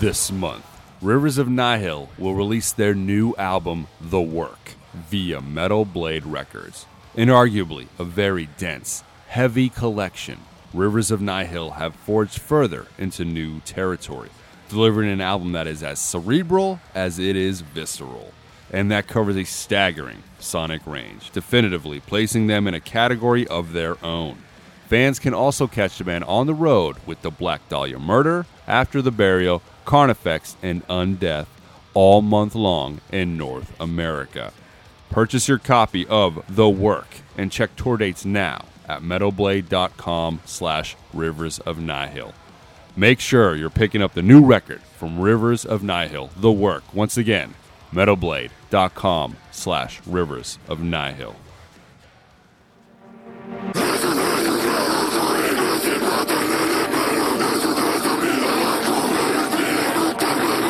This month, Rivers of Nihil will release their new album, The Work, via Metal Blade Records. Inarguably a very dense, heavy collection, Rivers of Nihil have forged further into new territory, delivering an album that is as cerebral as it is visceral, and that covers a staggering sonic range, definitively placing them in a category of their own. Fans can also catch the band on the road with the Black Dahlia Murder, After the Burial, Carnifex, and Undeath all month long in North America. Purchase your copy of The Work and check tour dates now at metalblade.com slash rivers of nihil. Make sure you're picking up the new record from Rivers of Nihil, The Work. Once again, metalblade.com slash rivers of nihil.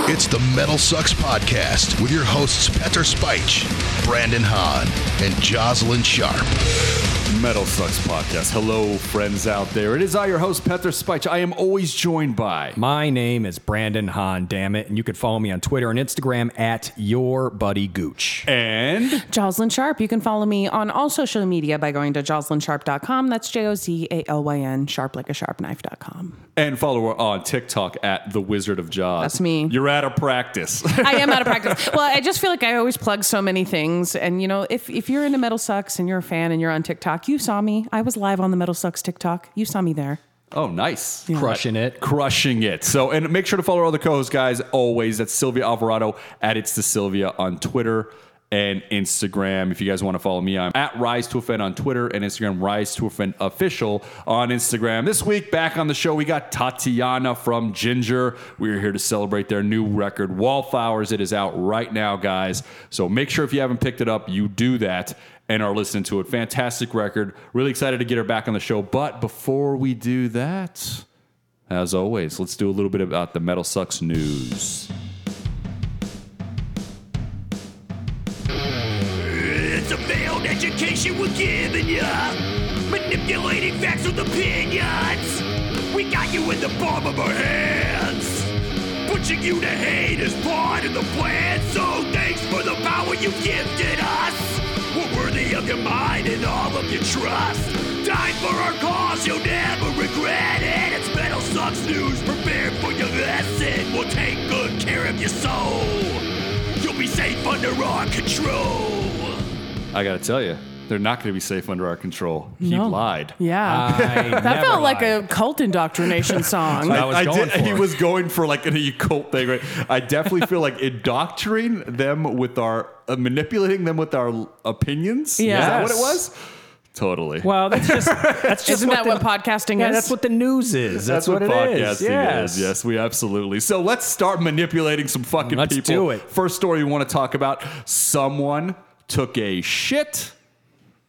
It's the Metal Sucks Podcast with your hosts Petar Speich, Brandon Hahn, and Jozalyn Sharp. Metal Sucks Podcast. Hello, friends out there. It is I, your host, Petar Speich. I am always joined by My name is Brandon Hahn, damn it, and you can follow me on Twitter and Instagram at your buddy Gooch. and Jozalyn Sharp. You can follow me on all social media by going to jozalynsharp.com. That's J O Z A L Y N, sharp like a sharp knife.com. and follow her on TikTok at the Wizard of Jaws. That's me. You're out of practice. I am out of practice. Well, I just feel like I always plug so many things. And, you know, if, if you're into Metal Sucks and you're a fan and you're on TikTok, you saw me. I was live on the Metal Sucks TikTok. You saw me there. oh, nice. Crushing it. Crushing it. So, and make sure to follow our other co-hosts, guys. Always that's Sylvia Alvarado at It's the Sylvia on Twitter and Instagram. If you guys want to follow me, I'm at Rise to Offend on Twitter and Instagram. Rise to Offend official on Instagram. This week, back on the show, we got Tatiana from Jinjer. We are here to celebrate their new record, Wallflowers. It is out right now, guys. So make sure if you haven't picked it up, you do that and are listening to it. Fantastic record. Really excited to get her back on the show. But before we do that, as always, let's do a little bit about the Metal Sucks news. It's a failed education we're giving. Manipulating facts with opinions. We got you in the palm of our hands. Pushing you to hate is part of the plan. So thanks for the power you gifted us. Of your mind and all of your trust. Died for our cause, you'll never regret it. It's Metal Sucks News. Prepare for your lesson. We'll take good care of your soul. You'll be safe under our control. I got to tell you, they're not going to be safe under our control. He No. lied. Yeah. I that felt like a cult indoctrination song. I was I going did, he was going for like an occult thing, right? I definitely feel like indoctrinating them with our, uh, manipulating them with our opinions. Yeah. Is that what it was? Totally. Well, that's just that's just Isn't what that the- what podcasting Yeah, is? that's what the news is. That's, what, it is. podcasting Yes. is. Yes, we absolutely. So let's start manipulating some fucking Let's people. do it. First story we want to talk about: someone took a shit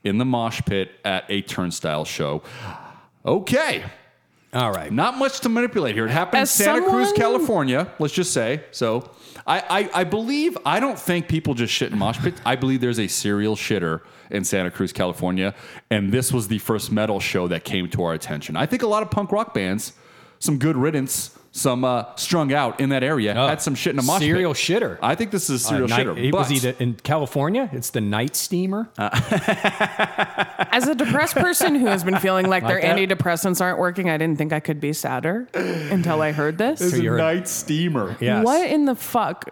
in the mosh pit at a turnstile show. Okay. All right. Not much to manipulate here. It happened As in Santa Cruz, California. Let's just say. So, I, I, I believe I don't think people just shit in mosh pits. I believe there's a serial shitter in Santa Cruz, California, and this was the first metal show that came to our attention. I think a lot of punk rock bands, some good riddance, some uh, strung out in that area, Oh, had some shit in a mosh serial pit. shitter. I think this is a Uh, serial night- shitter. It was but- either in California. It's the night steamer. As a depressed person who has been feeling like, their that? antidepressants aren't working, I didn't think I could be sadder until I heard this. It's a night steamer. yes. What in the fuck?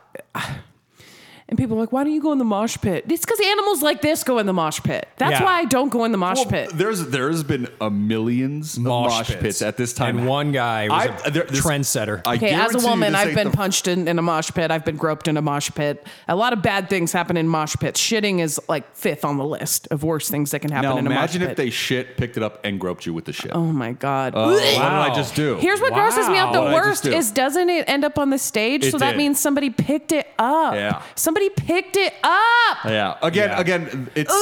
And people are like, why don't you go in the mosh pit? It's because animals like this go in the mosh pit. That's Yeah. why I don't go in the mosh Well, pit. There's there's been a millions Mosh of mosh pits. pits. at this time. And one guy was a I- there- this- trendsetter. I Okay, as guarantee a you woman, this I've ain't been the- punched in, in a mosh pit. I've been groped in a mosh pit. A lot of bad things happen in mosh pits. Shitting is like fifth on the list of worst things that can happen Now in a mosh pit. imagine if they shit, picked it up, and groped you with the shit. oh my god. what did Wow. I just do? Here's what grosses me out the What'd I just worst do? is doesn't it end up on the stage? It so that did. means somebody picked it up. Yeah. Somebody picked it up. yeah. Again, Yeah. again, it's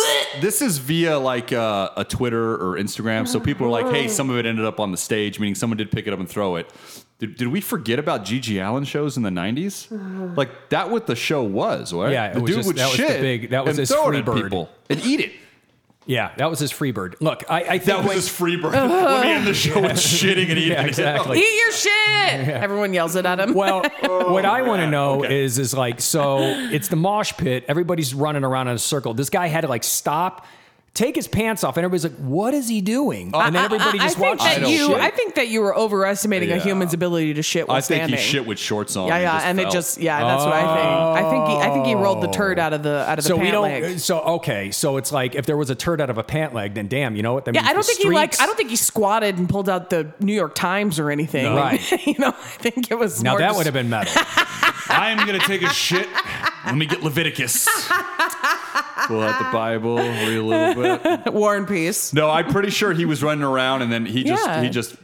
this is via like uh, a Twitter or Instagram. So people are like, "Hey, some of it ended up on the stage," meaning someone did pick it up and throw it. Did, did we forget about GG Allin shows in the '90s? Like that, what the show was, right? Yeah, it the was dude just- would that was the shit big- that was and his throw it free at bird. people and eat it. Yeah, that was his Freebird. Look, I, I think That was when- his free bird. Let me end the show with shitting and eating. Yeah, exactly. Eat your shit. Everyone yells it at him. Well, oh, what I want to know Okay. is is like so it's the mosh pit. Everybody's running around in a circle. This guy had to like stop, take his pants off, and everybody's like, "What is he doing?" Oh, and then everybody I, just I think watched that him you. shit. I think that you were overestimating a human's ability to shit while I think standing. he shit with shorts on. Yeah, yeah, just and it just yeah, that's what I think. I think he, I think he rolled the turd out of the out of the so pant we don't. leg. So okay, so it's like if there was a turd out of a pant leg, then damn, you know what? That Yeah, means I don't the think he like. I don't think he squatted and pulled out the New York Times or anything. No. Right. you know, I think it was Now that just- would have been metal. I'm gonna take a shit. Let me get Leviticus. Pull out the Bible, read a little bit. War and Peace. No, I'm pretty sure he was running around and then he just Yeah. he just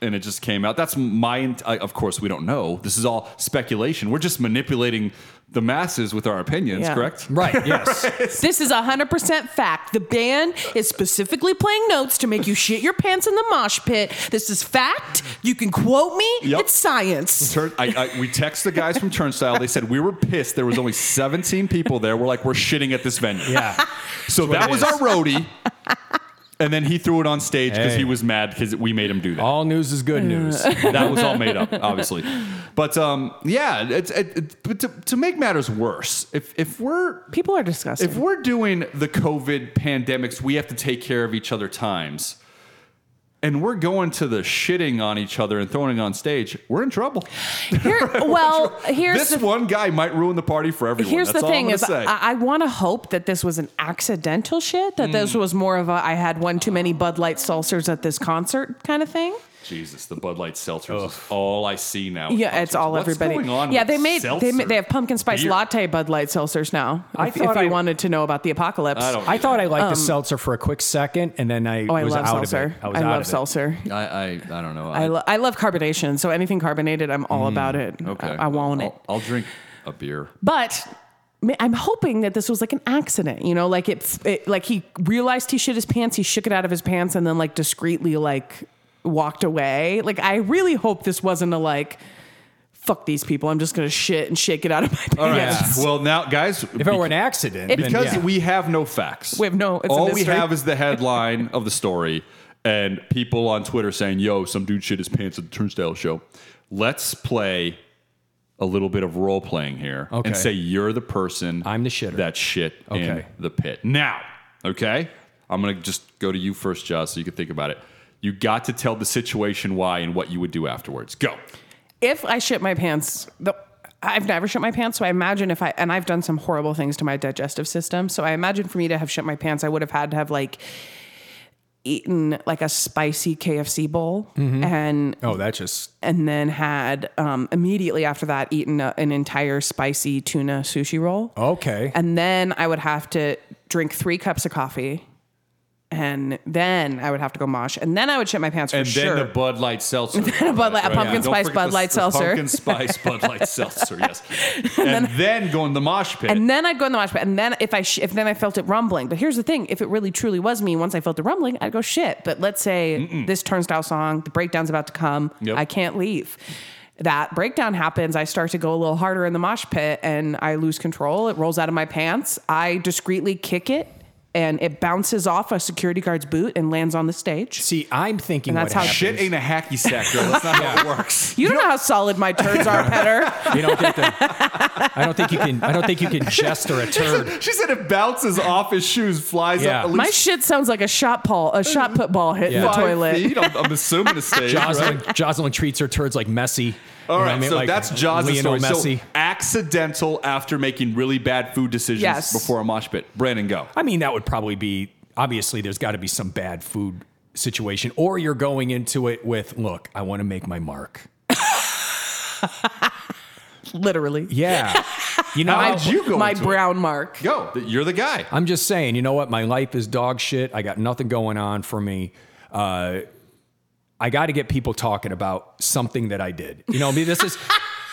and it just came out. That's my. I, of course, we don't know. This is all speculation. We're just manipulating the masses with our opinions. Yeah. Correct? right? Yes. This is 100% fact. The band is specifically playing notes to make you shit your pants in the mosh pit. This is fact. You can quote me. Yep. It's science. Turn, I, I, we text the guys from Turnstile. They said we were pissed. There was only 17 people there. We're like, we're shitting at this venue. Yeah. So what that was is. our roadie. And then he threw it on stage because Hey. he was mad because we made him do that. All news is good news. that was all made up, obviously. But um, yeah, it's it, it, but to, to make matters worse, if if we're People are disgusting. if we're doing the COVID pandemics, we have to take care of each other times. And we're going to the shitting on each other and throwing it on stage. We're in trouble. Here, well, here's this one guy might ruin the party for everyone. Here's That's the all thing: is say. I, I want to hope that this was an accidental shit. That this Hmm. was more of a I had one too many Bud Light seltzers at this concert kind of thing. Jesus, the Bud Light seltzer is all I see now. Yeah, it's all What's everybody. going on yeah, with they made they, ma- they have pumpkin spice Beer. latte Bud Light seltzers now. I if, thought if you I- wanted to know about the apocalypse, I don't I thought I liked the seltzer for a quick second, and then I Oh, I was love out seltzer. of it. I was I out love of it. seltzer. I, I I don't know. I, lo- I love carbonation. So anything carbonated, I'm all about it. Mm, okay. I, I want it. I'll, I'll drink a beer. But ma- I'm hoping that this was like an accident, you know, like it, it, like he realized he shit his pants, he shook it out of his pants, and then like discreetly like walked away. Like I really hope this wasn't a like, fuck these people, I'm just gonna shit and shake it out of my pants. All right. Yeah. Well, now, guys, If it were an accident, then because yeah. we have no facts. We have no- it's a all we have is the headline of the story and people on Twitter saying, "Yo, some dude shit his pants at the Turnstile show." Let's play a little bit of role playing here Okay. and say you're the person I'm the shitter. that shit in Okay. the pit. Now, okay, I'm gonna just go to you first, Josh, so you can think about it. You got to tell the situation why and what you would do afterwards. Go. if I shit my pants, the, I've never shit my pants, so I imagine if I and I've done some horrible things to my digestive system. So I imagine for me to have shit my pants, I would have had to have like eaten like a spicy KFC bowl and oh, that just and then had um, immediately after that eaten a, an entire spicy tuna sushi roll. okay. And then I would have to drink three cups of coffee. And then I would have to go mosh. And then I would shit my pants for And sure. then the Bud Light seltzer. a Bud Light- a pumpkin Don't spice Bud the- Light the seltzer. Pumpkin spice Bud Light seltzer, yes. And then go in the mosh pit. And then I'd go in the mosh pit. And then if I sh- if then I felt it rumbling. But here's the thing: if it really truly was me, once I felt the rumbling, I'd go shit. But let's say this turnstile song, the breakdown's about to come. Yep. I can't leave. That breakdown happens. I start to go a little harder in the mosh pit, and I lose control. It rolls out of my pants. I discreetly kick it. And it bounces off a security guard's boot and lands on the stage. See, I'm thinking And what that's how- happens. Shit ain't a hacky sack, girl. That's not how it works. You don't know how solid my turds are, Petar. You don't think that? I don't think you can. I don't think you can jester a turd. She said it bounces off his shoes, flies Yeah. up at My shit sounds like a shot ball, a shot put ball hitting Yeah. the five toilet. feet. I'm, I'm assuming to stage, Jozalyn, right? Jozalyn treats her turds like messy. All You know right, what I mean? so Like that's Jaws' Lionel story. Messi. So accidental after making really bad food decisions Yes. before a mosh pit. Brandon, go. I mean, that would probably be obviously. There's got to be some bad food situation, or you're going into it with, look, I want to make my mark. Literally. Yeah, you know. How'd you go my into it? brown mark. Go. You're the guy. I'm just saying, you know what? My life is dog shit. I got nothing going on for me. Uh, I got to get people talking about something that I did. You know, I mean, this is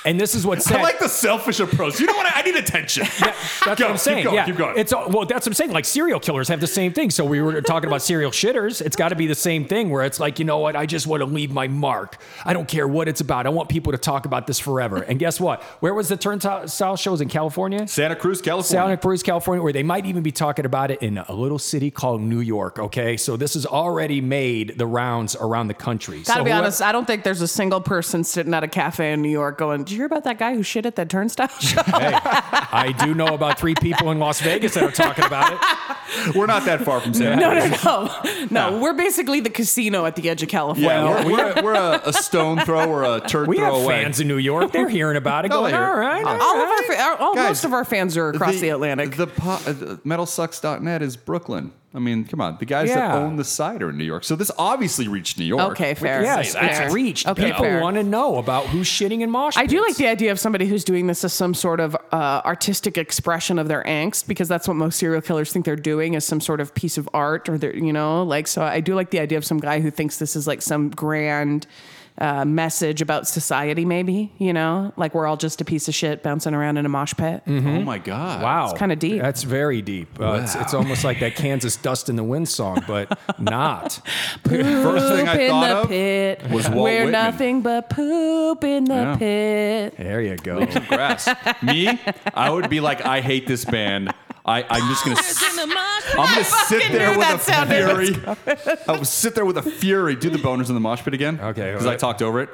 And this is what's sad. I like the selfish approach. You know what? I, I need attention. That's Go, what I'm saying. keep saying. going, yeah, keep going. It's all- well, that's what I'm saying. Like serial killers have the same thing. So we were talking about serial shitters. It's got to be the same thing where it's like, you know what? I just want to leave my mark. I don't care what it's about. I want people to talk about this forever. And guess what? Where was the Turnstile shows in California? Santa Cruz, California. Santa Cruz, California, where they might even be talking about it in a little city called New York. Okay, so this has already made the rounds around the country. Gotta so be whoever- honest, I don't think there's a single person sitting at a cafe in New York going, Did you hear about that guy who shit at that turnstile show? Hey, I do know about three people in Las Vegas that are talking about it. We're not that far from Santa no, Cruz. no, no. No, we're basically the casino at the edge of California. Yeah, we're, we're, a, we're a, a stone throw or a turd We have throw away. fans in New York. They're hearing about it, No, going, they all right, all all of our, fa- all, Guys, most of our fans are across the, Atlantic. The po- uh, the metalsucks.net is Brooklyn. I mean, come on. The guys that Yeah. own the site are in New York. So this obviously reached New York. Okay, We fair. can Yes, say that. it's reached. Okay, People fair. want to know about who's shitting in mosh I do like pits. the idea of somebody who's doing this as some sort of uh, artistic expression of their angst because that's what most serial killers think they're doing is some sort of piece of art or they're, you know, like, so I do like the idea of some guy who thinks this is like some grand uh, message about society, maybe, you know, like we're all just a piece of shit bouncing around in a mosh pit. Oh my God. Wow, It's kinda deep. That's very deep. Uh, it's, it's almost like that Kansas "Dust in the Wind" song, but not. First thing I Poop in thought the of pit. was Walt We're Whitman. nothing but poop in the Yeah. pit. There you go. grass. Me, I would be like, I hate this band. I, I'm just gonna. s- I'm gonna sit there with a fury. I would sit there with a fury. Do the boners in the mosh pit again. Okay, Because I alright. talked over it.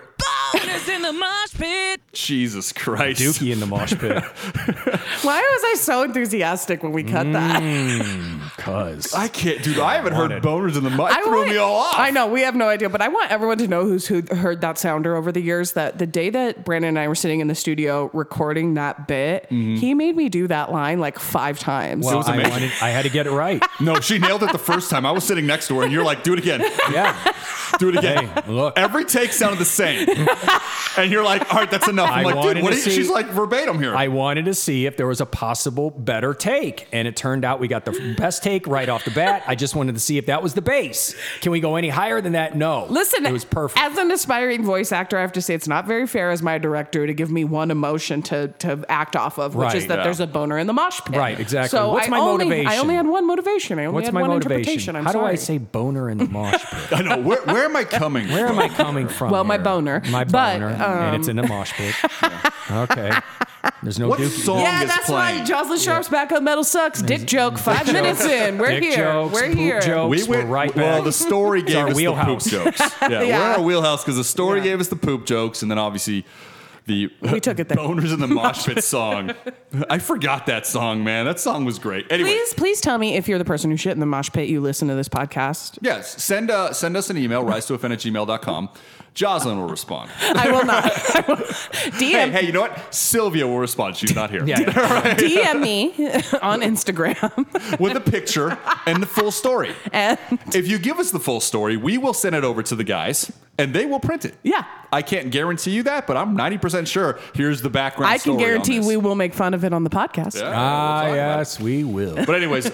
Boners in the mosh pit. Jesus Christ. Dookie in the mosh pit. Why was I so enthusiastic when we cut Mm. that? Cause I can't, dude. I haven't heard Wanted. boners in the mosh. I Threw want- me all off. I know we have no idea, but I want everyone to know who's who heard that sounder over the years. That the day that Brandon and I were sitting in the studio recording that bit, he made me do that line like five times. well, was I, amazing. wanted, I had to get it right. No, she nailed it the first time. I was sitting next to her, and you're like, "Do it again, Yeah. do it again." Hey, look. Every take sounded the same, and you're like, "All right, that's enough." I'm I like, wanted "Dude, what?" to see- She's like verbatim here. I wanted to see if there was a possible better take, and it turned out we got the best take right off the bat. I just wanted to see if that was the base. Can we go any higher than that? No. Listen, it was perfect. As an aspiring voice actor, I have to say it's not very fair as my director to give me one emotion to to act off of, which is that Yeah. there's a boner in the mosh pit. Right, exactly. So What's I my only, I only had one motivation. I only What's had my one motivation? interpretation. I'm How do I say boner in the mosh pit? I know. Where, where am I coming from? Where from? am I coming from? Well, my boner. My But, boner, um, and it's in the mosh pit. Okay. There's no What dookie. song Yeah, is that's playing? right. Jozalyn Sharp's back on Metal Sucks. Dick joke. Five minutes in. We're Dick here. jokes, We're poop here. jokes. We We're went right Well, back. the story gave our us wheelhouse. the poop jokes. Yeah, we're Yeah. our wheelhouse because the story Yeah. gave us the poop jokes, and then obviously the We took it there. boners in the mosh pit song. I forgot that song, man. That song was great. Anyway, Please, please tell me if you're the person who shit in the mosh pit. You listen to this podcast. yes, send uh, send us an email, rise to offend at gmail.com. Jozalyn will respond. I will not. I will- DM, Hey, hey, you know what? Sylvia will respond. She's not here. Yeah. DM me on Instagram. With a picture and the full story. And If you give us the full story, we will send it over to the guys and they will print it. yeah, I can't guarantee you that, but I'm 90% sure here's the background I can story on guarantee this. we will make fun of it on the podcast. Yeah, we'll Ah, talk about it. yes, we will. But anyways,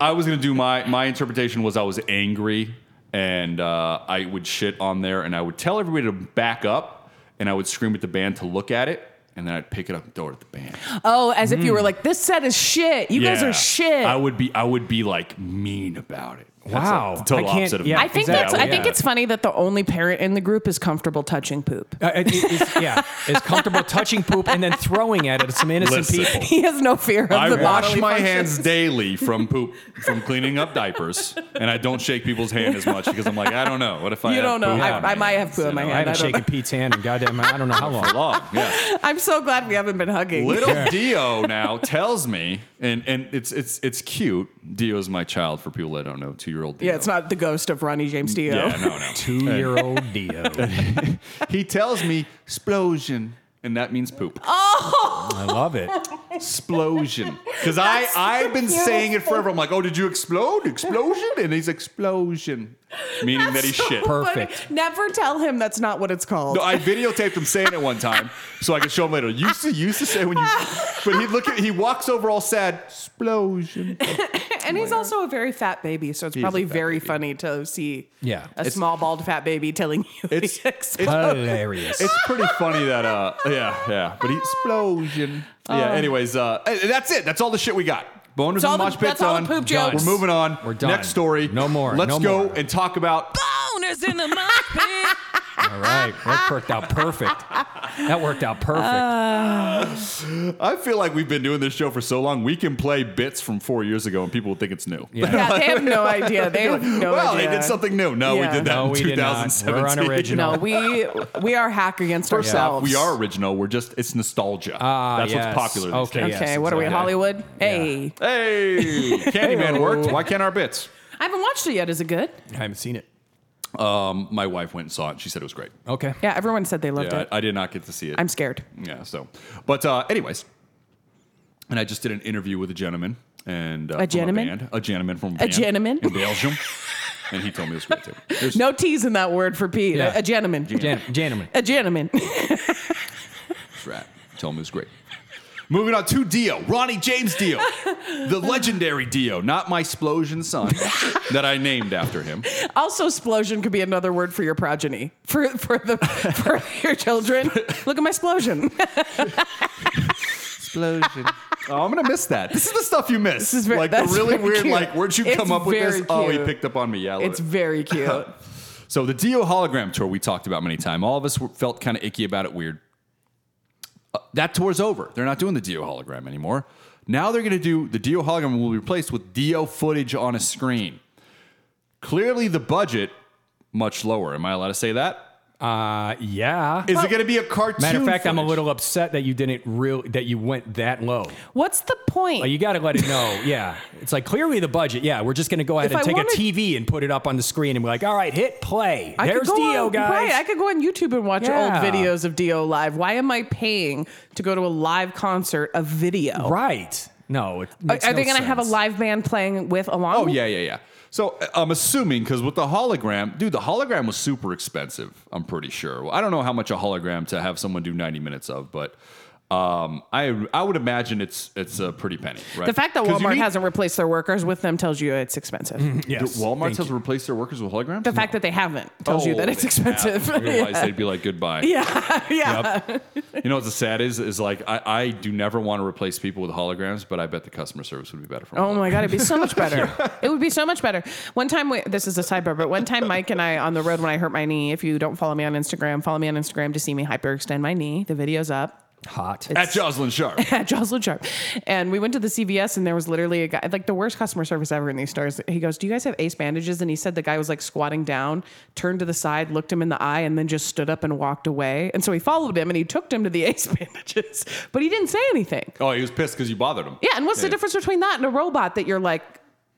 I was gonna do my my interpretation was I was angry and uh, I would shit on there and I would tell everybody to back up and I would scream at the band to look at it and then I'd pick it up and throw it at the band. Oh, as if you were like, this set is shit. You guys. Yeah. are shit. I would be I would be like mean about it. That's Wow. like the total I can't- opposite of yeah. me. I think Exactly, that's. I think yeah. it's funny that the only parent in the group is comfortable touching poop. Uh, it- it- it's- yeah, is comfortable touching poop and then throwing at it at some innocent Listen. people. He has no fear of I the wash my functions. hands daily from poop, from cleaning up diapers, and I don't shake people's hand as much because I'm like, I don't know. What if I You don't know. poop I, I me? might have poo in my know, hand. I haven't shaken Pete's hand in goddamn I don't know how long. Long, yeah. I'm so glad we haven't been hugging. Little Dio now tells me, and and it's it's it's cute. Dio's my child for people that don't know. Two year old. yeah, it's not the ghost of Ronnie James Dio. Yeah, no, no. Two-year-old Dio. He tells me explosion, and that means poop. Oh, I love it. Explosion. Because I I've been saying it forever. I'm like, oh, did you explode? Explosion? And he's explosion, meaning that he shit. Perfect. Never tell him that's not what it's called. No, I videotaped him saying it one time, so I could show him later. You used to, you used to say when you, but he look at, he walks over all sad. Explosion. and he's also a very fat baby, so it's is probably a fat very baby. funny to see Yeah. a It's- small bald fat baby telling you It's he it's Hilarious. it's pretty funny that uh yeah yeah, but he explosion. Yeah. Anyways, uh, and that's it. That's all the shit we got. Boners That's all and the- mosh pit that's all the done. poop Done. jokes. We're moving on. We're done. Next story. No more. Let's No go more. and talk about. Boners in the mosh pit. All right. That worked out perfect. That worked out perfect. I feel like we've been doing this show for so long. We can play bits from four years ago, and people will think it's new. Yeah. Yeah, they have no idea. They have no well, idea. they did something new. No, Yeah. we did that No, in we did not. 2017. We're unoriginal. No, we we are hack against First off, ourselves. we are original. We're just it's nostalgia. Ah, That's yes. what's popular. These Okay, days. yes, Okay, what are we, exactly. Hollywood? Hey, Hey, Candyman worked. Why can't our bits? I haven't watched it yet. Is it good? I haven't seen it. Um, my wife went and saw it. She said it was great. Okay. Yeah, everyone said they loved Yeah, it. I, I did not get to see it. I'm scared. Yeah. So, but uh, anyways, and I just did an interview with a gentleman and uh, from gentleman? band, a gentleman from a, A band gentleman? in Belgium, and he told me it was great too. There's- No T's in that word for Pete. Yeah. A, a gentleman. Jan- gentlemen. A gentleman. That's right. Told me it was great. Moving on to Dio, Ronnie James Dio, the legendary Dio, not my Splosion son that I named after him. also, Splosion could be another word for your progeny. For for the for your children. Look at my Splosion. Explosion. Oh, I'm gonna miss that. This is the stuff you miss. This is very- like the really very weird. cute. Like, where'd you It's come up with this? very Oh, he picked up on me. Yeah, it's it. very cute. So the Dio hologram tour we talked about many times. All of us felt kind of icky about it, weird. Uh, that tour's over. They're not doing the Dio hologram anymore. Now they're going to do the Dio hologram will be replaced with Dio footage on a screen. Clearly, the budget much lower. Am I allowed to say that? Uh, yeah. Is it going to be a cartoon? Matter of fact, I'm a little upset that you didn't real that you went that low. What's the point? Like, you got to let it know. Yeah, it's like clearly the budget. Yeah, we're just gonna go ahead If and I take wanted- a TV and put it up on the screen and be like, all right, hit play. I There's could go Dio, on, guys. Right, I could go on YouTube and watch Yeah. old videos of Dio live. Why am I paying to go to a live concert of video? Right. No, it Are, makes are they going to have a sense. live band playing with along? Oh yeah, yeah, yeah. So uh, I'm assuming because with the hologram, dude, the hologram was super expensive. I'm pretty sure. Well, I don't know how much a hologram to have someone do 90 minutes of, but um, I I would imagine it's it's a pretty penny, right? The fact that Walmart need- hasn't replaced their workers with them tells you it's expensive. Yes. Walmart has you. replaced their workers with holograms. The fact that they haven't tells you Oh, that it's expensive. have. Otherwise, they'd be like goodbye. yeah, yeah. You know what's the sad is? Is like I, I do never want to replace people with holograms, but I bet the customer service would be better for. Oh my god, it'd be so much better. It would be so much better. One time, we, this is a sidebar, but one time, Mike and I on the road when I hurt my knee. If you don't follow me on Instagram, follow me on Instagram to see me hyperextend my knee. The video's up. Hot. At Jozalyn Sharp. at Jozalyn Sharp. And we went to the CVS and there was literally a guy, like the worst customer service ever in these stores. He goes, Do you guys have ace bandages? And he said the guy was like squatting down, turned to the side, looked him in the eye, and then just stood up and walked away. And so he followed him and he took him to the ace bandages, but he didn't say anything. Oh, he was pissed because you bothered him. Yeah. And what's the difference between that and a robot that you're like,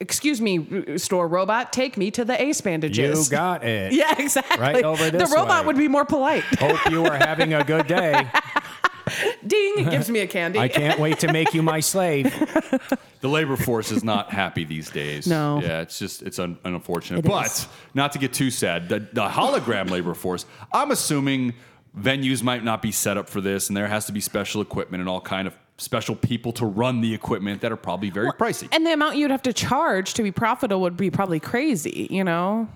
Excuse me, store robot, take me to the ace bandages. You got it. Yeah, exactly. Right over this. the robot way. would be more polite. Hope you are having a good day. Ding, it gives me a candy. I can't wait to make you my slave. The labor force is not happy these days. No. Yeah, it's just it's un- unfortunate. It but is. not to get too sad, the, the hologram labor force. I'm assuming venues might not be set up for this, and there has to be special equipment and all kind of special people to run the equipment that are probably very pricey. And the amount you'd have to charge to be profitable would be probably crazy, you know?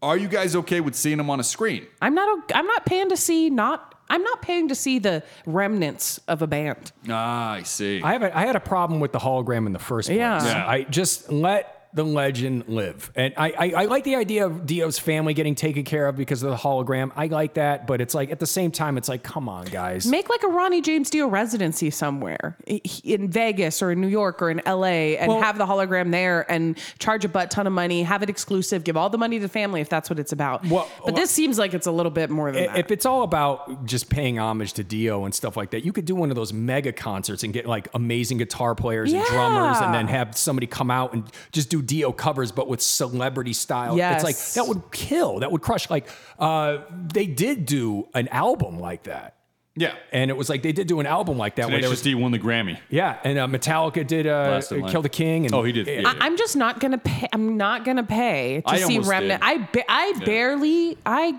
Are you guys okay with seeing them on a screen? I'm not I'm not paying to see not I'm not paying to see the remnants of a band. Ah, I see. I have a, I had a problem with the hologram in the first place. Yeah. Yeah. I just let the legend live, and I, I I like the idea of Dio's family getting taken care of because of the hologram. I like that, but it's like at the same time, it's like, come on, guys. Make like a Ronnie James Dio residency somewhere in Vegas or in New York or in LA and Well- have the hologram there and charge a butt ton of money, have it exclusive, give all the money to the family if that's what it's about. Well- but this seems like it's a little bit more than that. if it's all about just paying homage to Dio and stuff like that, you could do one of those mega concerts and get like amazing guitar players and drummers, and then have somebody come out and just do Dio covers, but with celebrity style. Yes. It's like that would kill. That would crush. Like uh, they did do an album like that. Yeah. And it was like they did do an album like that where there was D won the Grammy. yeah, and uh, Metallica did uh, Last in Kill the King. And Oh, he did, yeah. I, I'm just not gonna pay. I'm not gonna pay to I see Remnant. did. I ba- I barely I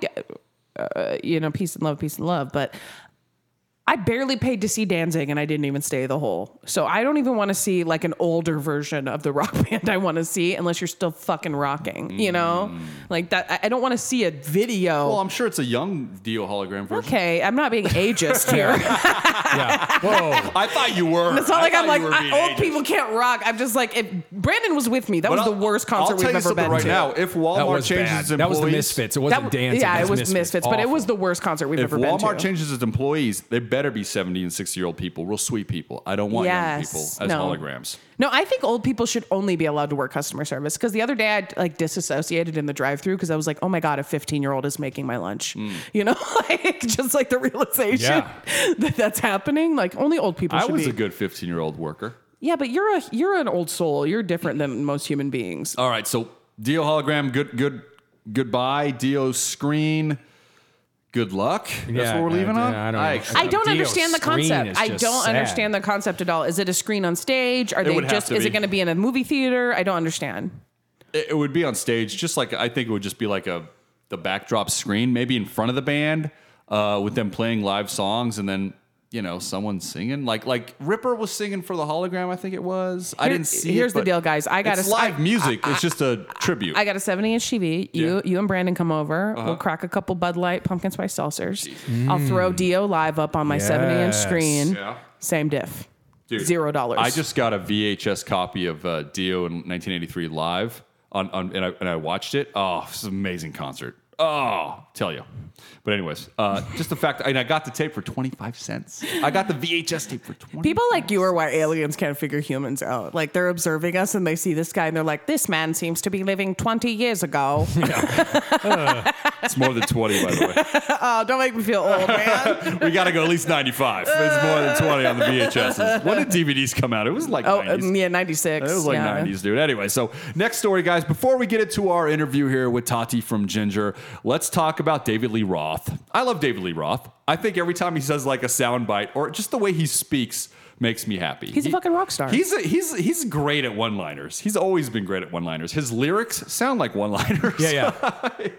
uh, you know peace and love, peace and love, but. I barely paid to see Danzig and I didn't even stay the whole. So I don't even want to see like an older version of the rock band I want to see unless you're still fucking rocking, you know? Mm. Like that I- I don't want to see a video. Well, I'm sure it's a young Dio hologram version. okay, I'm not being ageist here. yeah. Whoa. I thought you were. It's not I like I'm like I- old ageist. people can't rock. I'm just like if Brandon was with me, that But was the I'll- worst concert I'll tell we've you ever something been right to. now. If That Walmart changes bad. its That was the employees- Misfits. It wasn't That- Danzig. yeah, it was Misfits. Misfits, but it was the worst concert we've If ever been to. If Walmart changes its employees, they better be 70 and 60 year old people, real sweet people. I don't want young people as No. holograms. No, I think old people should only be allowed to work customer service. Because the other day I like disassociated in the drive-through because I was like, oh my god, a 15-year-old is making my lunch. Hmm. You know, like just like the realization Yeah. that that's happening. Like only old people I should was be. a good 15 year old worker. yeah, but you're a you're an old soul. You're different than most human beings. All right, so Dio hologram, good, good, goodbye. Dio screen, good luck. That's Yeah, what we're leaving yeah, on. I don't know. I don't understand the concept. I don't sad. understand the concept at all. Is it a screen on stage? Are they would have just? to Is be. it going to be in a movie theater? I don't understand. It, it would be on stage, just like I think it would just be like a the backdrop screen, maybe in front of the band, uh, with them playing live songs, and then you know someone singing. Like like Ripper was singing for the hologram, I think it was. I didn't see. here's it, the deal, guys. I gotta It's s- I- live music. it's just a tribute. I got a 70 inch TV. You Yeah. you and Brandon come over. Uh-huh. We'll crack a couple Bud Light pumpkin spice seltzers. I'll throw Dio live up on my 70 inch screen. Yeah. Same diff. Dude, Zero dollars. I just got a VHS copy of uh, Dio in 1983 live, on, on and, I, and I watched it. Oh, it's an amazing concert. Oh, tell you. But anyways, uh, just the fact, and I got the tape for 25 cents. I got the VHS tape for 20. People like you are why aliens can't figure humans out. Like they're observing us and they see this guy and they're like, this man seems to be living 20 years ago. Yeah, It's more than 20, by the way. oh, don't make me feel old, man. We got to go at least 95. It's more than 20 on the VHSs. When did DVDs come out? It was like oh, 90s. um, yeah, 96. It was like yeah. 90s, dude. Anyway, so next story, guys. Before we get into our interview here with Tati from Jinjer, let's talk about David Lee Roth. I love David Lee Roth. I think every time he says like a soundbite or just the way he speaks makes me happy. He's a fucking rock star. He's a, he's he's great at one-liners. He's always been great at one-liners. His lyrics sound like one-liners. Yeah, yeah.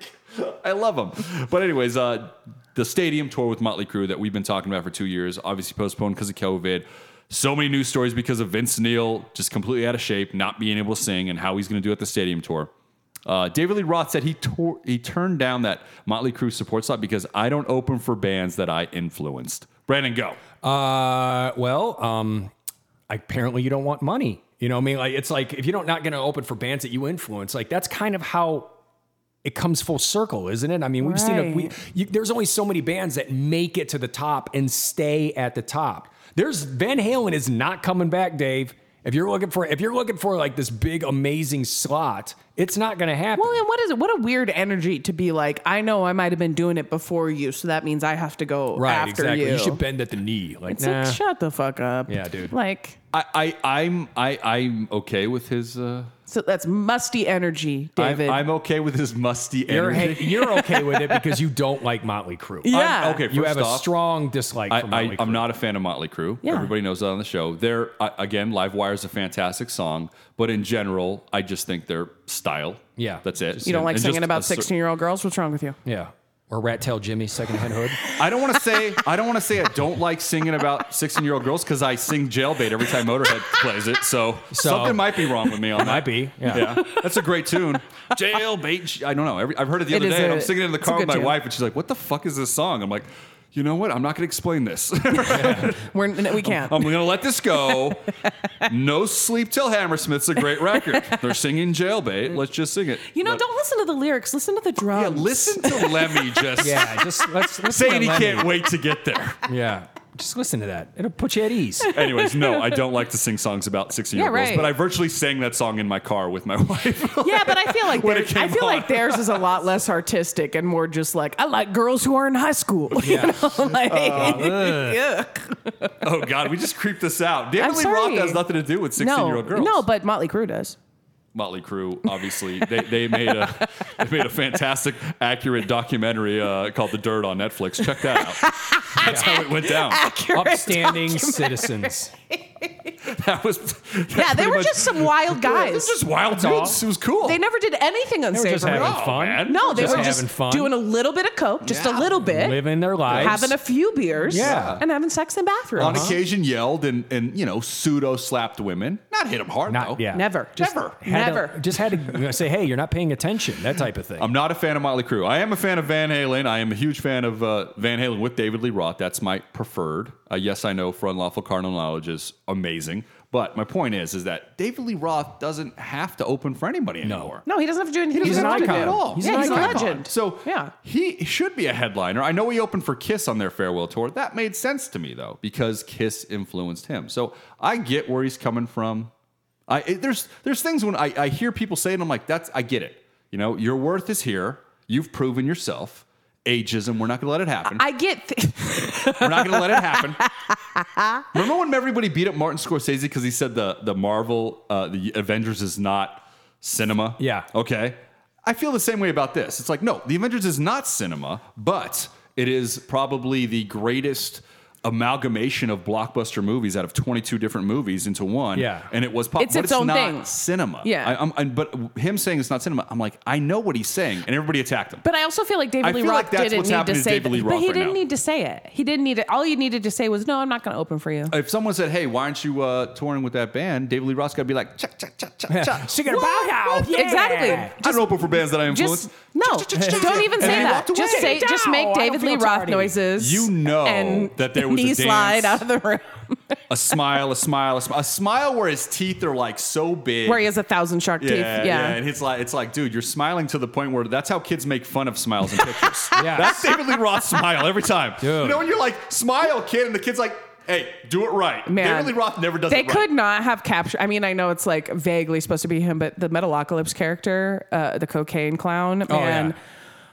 I love him. But anyways, uh, the stadium tour with Motley Crue that we've been talking about for two years, obviously postponed because of COVID. So many news stories because of Vince Neil just completely out of shape, not being able to sing, and how he's going to do at the stadium tour. Uh, David Lee Roth said he tore, he turned down that Motley Crue support slot because I don't open for bands that I influenced. Brandon, go. Uh, well, um, apparently you don't want money. You know, what I mean, like it's like if you're not going to open for bands that you influence, like that's kind of how it comes full circle, isn't it? I mean, we've seen it. We, you, there's only so many bands that make it to the top and stay at the top. There's Van Halen is not coming back, Dave. If you're looking for if you're looking for like this big amazing slot, it's not going to happen. Well, and what is it? What a weird energy to be like. I know I might have been doing it before you, so that means I have to go right, after exactly. you. You should bend at the knee. Like, It's nah. like shut the fuck up. Yeah, dude. Like I, I I'm I I'm okay with his. Uh, so that's musty energy, I'm, David. I'm okay with his musty you're, energy. you're okay with it because you don't like Motley Crue. Yeah. I'm- okay, You first have a off, strong dislike I, for Motley I, Crue. I'm not a fan of Motley Crue. Yeah. Everybody knows that on the show. They're uh, again, Live Wire is a fantastic song, but in general, I just think their style. Yeah. that's it. you don't like And singing just about 16 year old girls? What's wrong with you? Yeah. Or Rat Tail Jimmy, secondhand hood. I don't want to say I don't want to say I don't like singing about 16 year old girls because I sing Jailbait every time Motorhead plays it. So, So- something might be wrong with me on that. Might be. Yeah. Yeah, that's a great tune. Jailbait. I don't know. Every, I've heard it the It other is day, and a- I'm singing it in the it's a car with good my tune. wife, and she's like, "What the fuck is this song?" I'm like, "You know what? I'm not going to explain this. We're, no, we can't. I'm going to let this go. No Sleep Till Hammersmith's a great record. They're singing Jailbait. Let's just sing it. you know, But- don't listen to the lyrics. Listen to the Yeah, drums. listen to Lemmy just Yeah, just let's, let's saying he can't wait to get there. Yeah. Just listen to that. It'll put you at ease. Anyways, no, I don't like to sing songs about 16 year olds, Yeah, right. but I virtually sang that song in my car with my wife. Yeah, but I feel like When it theirs, I came feel on. like theirs is a lot less artistic and more just like I like girls who are in high school. You Yeah. know, like, oh, ugh. oh God, we just creeped this out. I'm David Lee Roth sorry. has nothing to do with 16 year old girls. no, but Motley Crue does. Motley Crue, obviously, they, they made a they made a fantastic, accurate documentary uh, called "The Dirt" on Netflix. Check that out. That's how it went down. Upstanding citizens. That was Yeah, they were much- just some wild It guys. was just wild all. dudes. It was cool. They never did anything They were unsavory. just having Oh, fun. man. no, they Just were just having fun. doing a little bit of coke, just a little bit, living their lives. having a few beers, Yeah. and having sex in bathrooms. on occasion yelled and and you know pseudo slapped women. Not hit them hard Not though. yeah. Never. Just Never. had to- Never. just had to you know, say, hey, you're not paying attention. That type of thing. I'm not a fan of Motley Crue. I am a fan of Van Halen. I am a huge fan of uh, Van Halen with David Lee Roth. That's my preferred. Uh, yes, I know for unlawful carnal knowledge is amazing. But my point is, is that David Lee Roth doesn't have to open for anybody anymore. No, he doesn't have to do anything. He's he an doesn't have to icon. at all. He's yeah, an he's a legend. So yeah, he should be a headliner. I know he opened for Kiss on their farewell tour. That made sense to me though, because Kiss influenced him. So I get where he's coming from. I it- there's there's things when I, I hear people say it, I'm like, that's I get it. You know, your worth is here. You've proven yourself. Ageism, we're not gonna let it happen. I get. Th- We're not going to let it happen. Remember when everybody beat up Martin Scorsese because he said the the Marvel, uh, the Avengers is not cinema? Yeah. Okay. I feel the same way about this. It's like, no, the Avengers is not cinema, but it is probably the greatest amalgamation of blockbuster movies out of 22 different movies into one. Yeah. And it was pop, It's but its it's own not thing. cinema. Yeah. I, I'm, I'm- but him saying it's not cinema, I'm like, I know what he's saying, and everybody attacked him. But I also feel like David I Lee Roth like didn't what's need happening to to say David Lee that. Roth But he right didn't now. need to say it. He didn't need it. All you needed to say was, "No, I'm not going to open for you." if someone said, "Hey, why aren't you uh, touring with that band?" David Lee Roth's got to be like, "Cha cha cha cha cha." Singing about how Exactly. I don't open for bands that I influence. Just no, don't even say that. Just away. say, just make David Lee Roth tardy. noises. You know and that there was a knee slide out of the room a smile, a smile, a smile, a smile where his teeth are like so big. where he has a thousand shark yeah, teeth. yeah, Yeah, and it's like it's like, dude, you're smiling to the point where that's how kids make fun of smiles in pictures. Yes. That's David Lee Roth's smile every time. Dude. You know when you're like, smile, kid, and the kid's like, hey, do it right. Man. David Lee Roth never does They it right. could not have captured. I mean, I know it's like vaguely supposed to be him, but the Metalocalypse character, uh, the cocaine clown, Oh, man. yeah.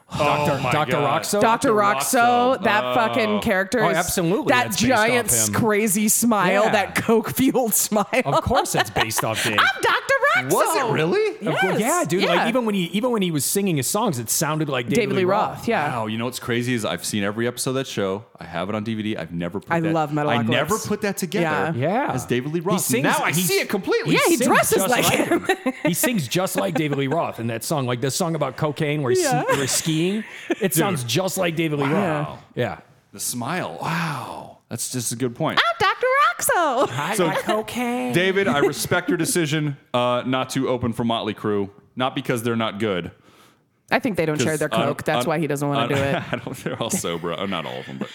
Dr. Oh Dr. Roxo. Dr. Roxo. Roxo, that Oh. fucking character Oh, absolutely, that giant, crazy smile, Yeah. that coke fueled smile. Of course, it's based off Dave. I'm Dr. Roxo. Was it really? Of course- yeah, dude. yeah. Like even when he even when he was singing his songs, it sounded like David, David Lee Roth, yeah. Wow, you know what's crazy is I've seen every episode of that show. I have it on DVD. I've never put I that, love I never put that together Yeah. Yeah, as David Lee He Roth. sings- now I he's- see it completely. Yeah, he sings dresses just like him. he sings just like David Lee Roth in that song, like the song about cocaine where he's, Yeah. where he's skiing. It sounds just like David Lee Wow. Roth. Yeah. The smile. Wow. That's just a good point. I'm Dr. Roxo. I So- like cocaine. David, I respect your decision uh, not to open for Motley Crue, not because they're not good. I think they don't share their 'Cause coke. un- That's un- why he doesn't want to un- do it. I don't, they're all sober. Uh, not all of them, but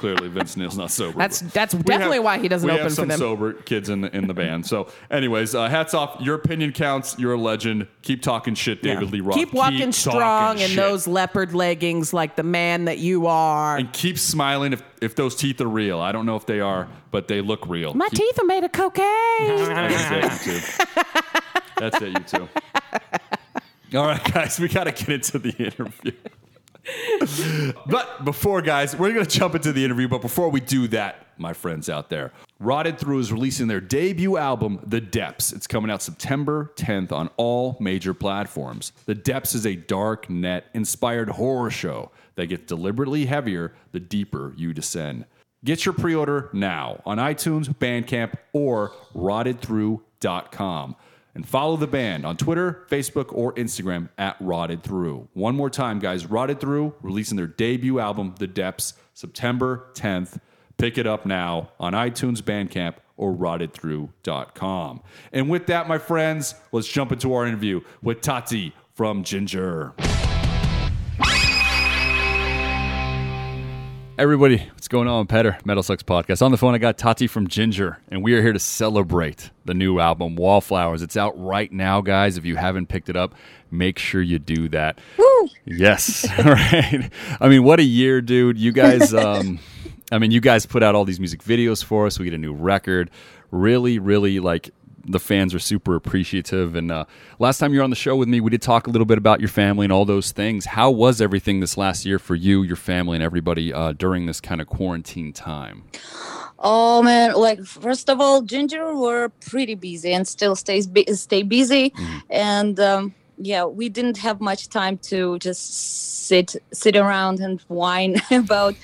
clearly Vince Neil's not sober. That's- that's definitely why he doesn't we open have for some them. sober kids in the in the band. So, anyways, uh, hats off. Your opinion counts. You're a legend. Keep talking shit, David Lee Roth. Keep walking talking strong in shit. those leopard leggings like the man that you are. And keep smiling if, if those teeth are real. I don't know if they are, but they look real. My Keep- teeth are made of cocaine. That's it, you two. That's it, you two. All right, guys, we got to get into the interview. but before, guys, we're going to jump into the interview. But before we do that, my friends out there, Rotted Through is releasing their debut album, The Depths. It's coming out September 10th on all major platforms. The Depths is a dark net inspired horror show that gets deliberately heavier the deeper you descend. Get your pre order now on iTunes, Bandcamp, or rottedthrough.com. And follow the band on Twitter, Facebook, or Instagram at Rotted Through. One more time, guys Rotted Through releasing their debut album, The Depths, September 10th. Pick it up now on iTunes, Bandcamp, or rottedthrough.com. And with that, my friends, let's jump into our interview with Tati from Jinjer. Everybody, what's going on? Petar, Metal Sucks Podcast. On the phone, I got Tati from Jinjer, and we are here to celebrate the new album, Wallflowers. It's out right now, guys. If you haven't picked it up, make sure you do that. Woo! Yes. All right. I mean, what a year, dude. You guys, um, I mean, you guys put out all these music videos for us. We get a new record. Really, really like the fans are super appreciative. And uh, last time you were on the show with me, we did talk a little bit about your family and all those things. How was everything this last year for you, your family, and everybody uh, during this kind of quarantine time? Oh man! Like first of all, Jinjer were pretty busy and still stays bu- stay busy, and um, yeah, we didn't have much time to just sit sit around and whine about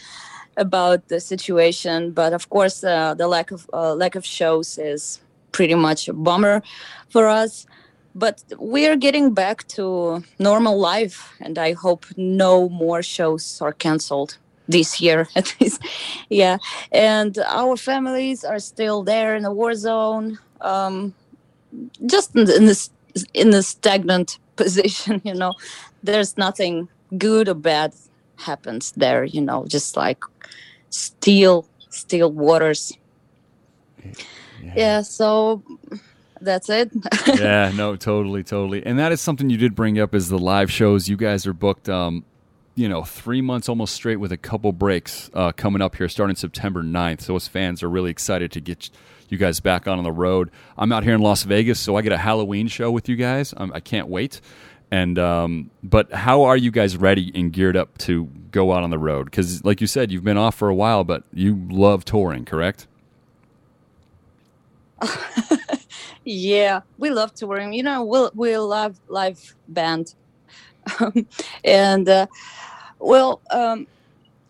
about the situation. But of course, uh, the lack of uh, lack of shows is pretty much a bummer for us. But we are getting back to normal life, and I hope no more shows are canceled this year at least. Yeah, and our families are still there in the war zone, um, just in, in this in the stagnant position. You know, there's nothing good or bad happens there. You know, just like still still waters. Yeah, so that's it. yeah, no, totally, totally. And that is something you did bring up is the live shows. You guys are booked, um, you know, three months almost straight with a couple breaks uh, coming up here starting September 9th. So us fans are really excited to get you guys back on the road. I'm out here in Las Vegas, so I get a Halloween show with you guys. Um, I can't wait. And um, but how are you guys ready and geared up to go out on the road? Because like you said, you've been off for a while, but you love touring, correct? yeah, we love touring. You know, we we love live band, and uh, well, um,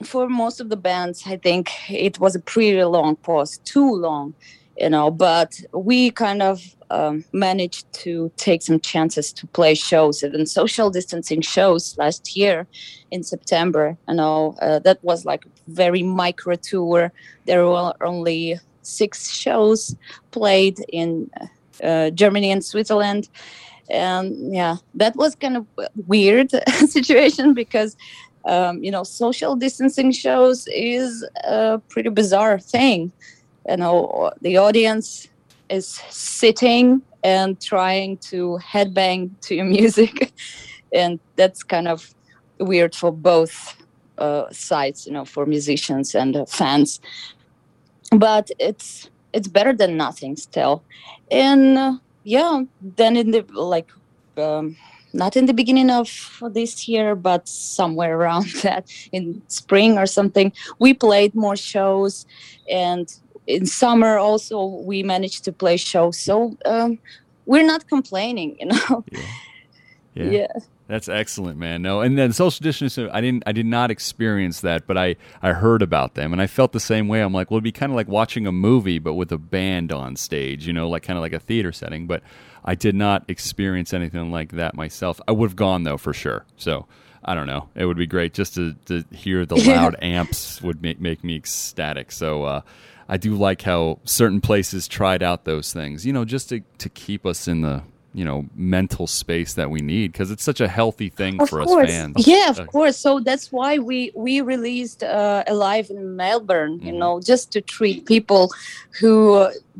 for most of the bands, I think it was a pretty long pause, too long, you know. But we kind of um, managed to take some chances to play shows, even social distancing shows last year in September. You know, uh, that was like very micro tour. There were only six shows played in uh, Germany and Switzerland. And yeah, that was kind of weird situation because, um, you know, social distancing shows is a pretty bizarre thing. You know, the audience is sitting and trying to headbang to your music. and that's kind of weird for both uh, sides, you know, for musicians and uh, fans but it's it's better than nothing still. And uh, yeah then in the like um, not in the beginning of this year but somewhere around that in spring or something we played more shows. And in summer also we managed to play shows. So um, we're not complaining you know? Yeah. yeah. That's excellent, man. No, and then social distancing, I didn't, I did not experience that, but I, I heard about them, and I felt the same way. I'm like, well, it'd be kind of like watching a movie, but with a band on stage, you know, like kind of like a theater setting. But I did not experience anything like that myself. I would have gone though for sure. So I don't know. It would be great just to, to hear the loud amps would make make me ecstatic. So uh, I do like how certain places tried out those things, you know, just to to keep us in the you know mental space that we need because it's such a healthy thing of for course. us fans. Yeah, of course. So that's why we we released uh, Alive in Melbourne. You Mhm. know, just to treat people who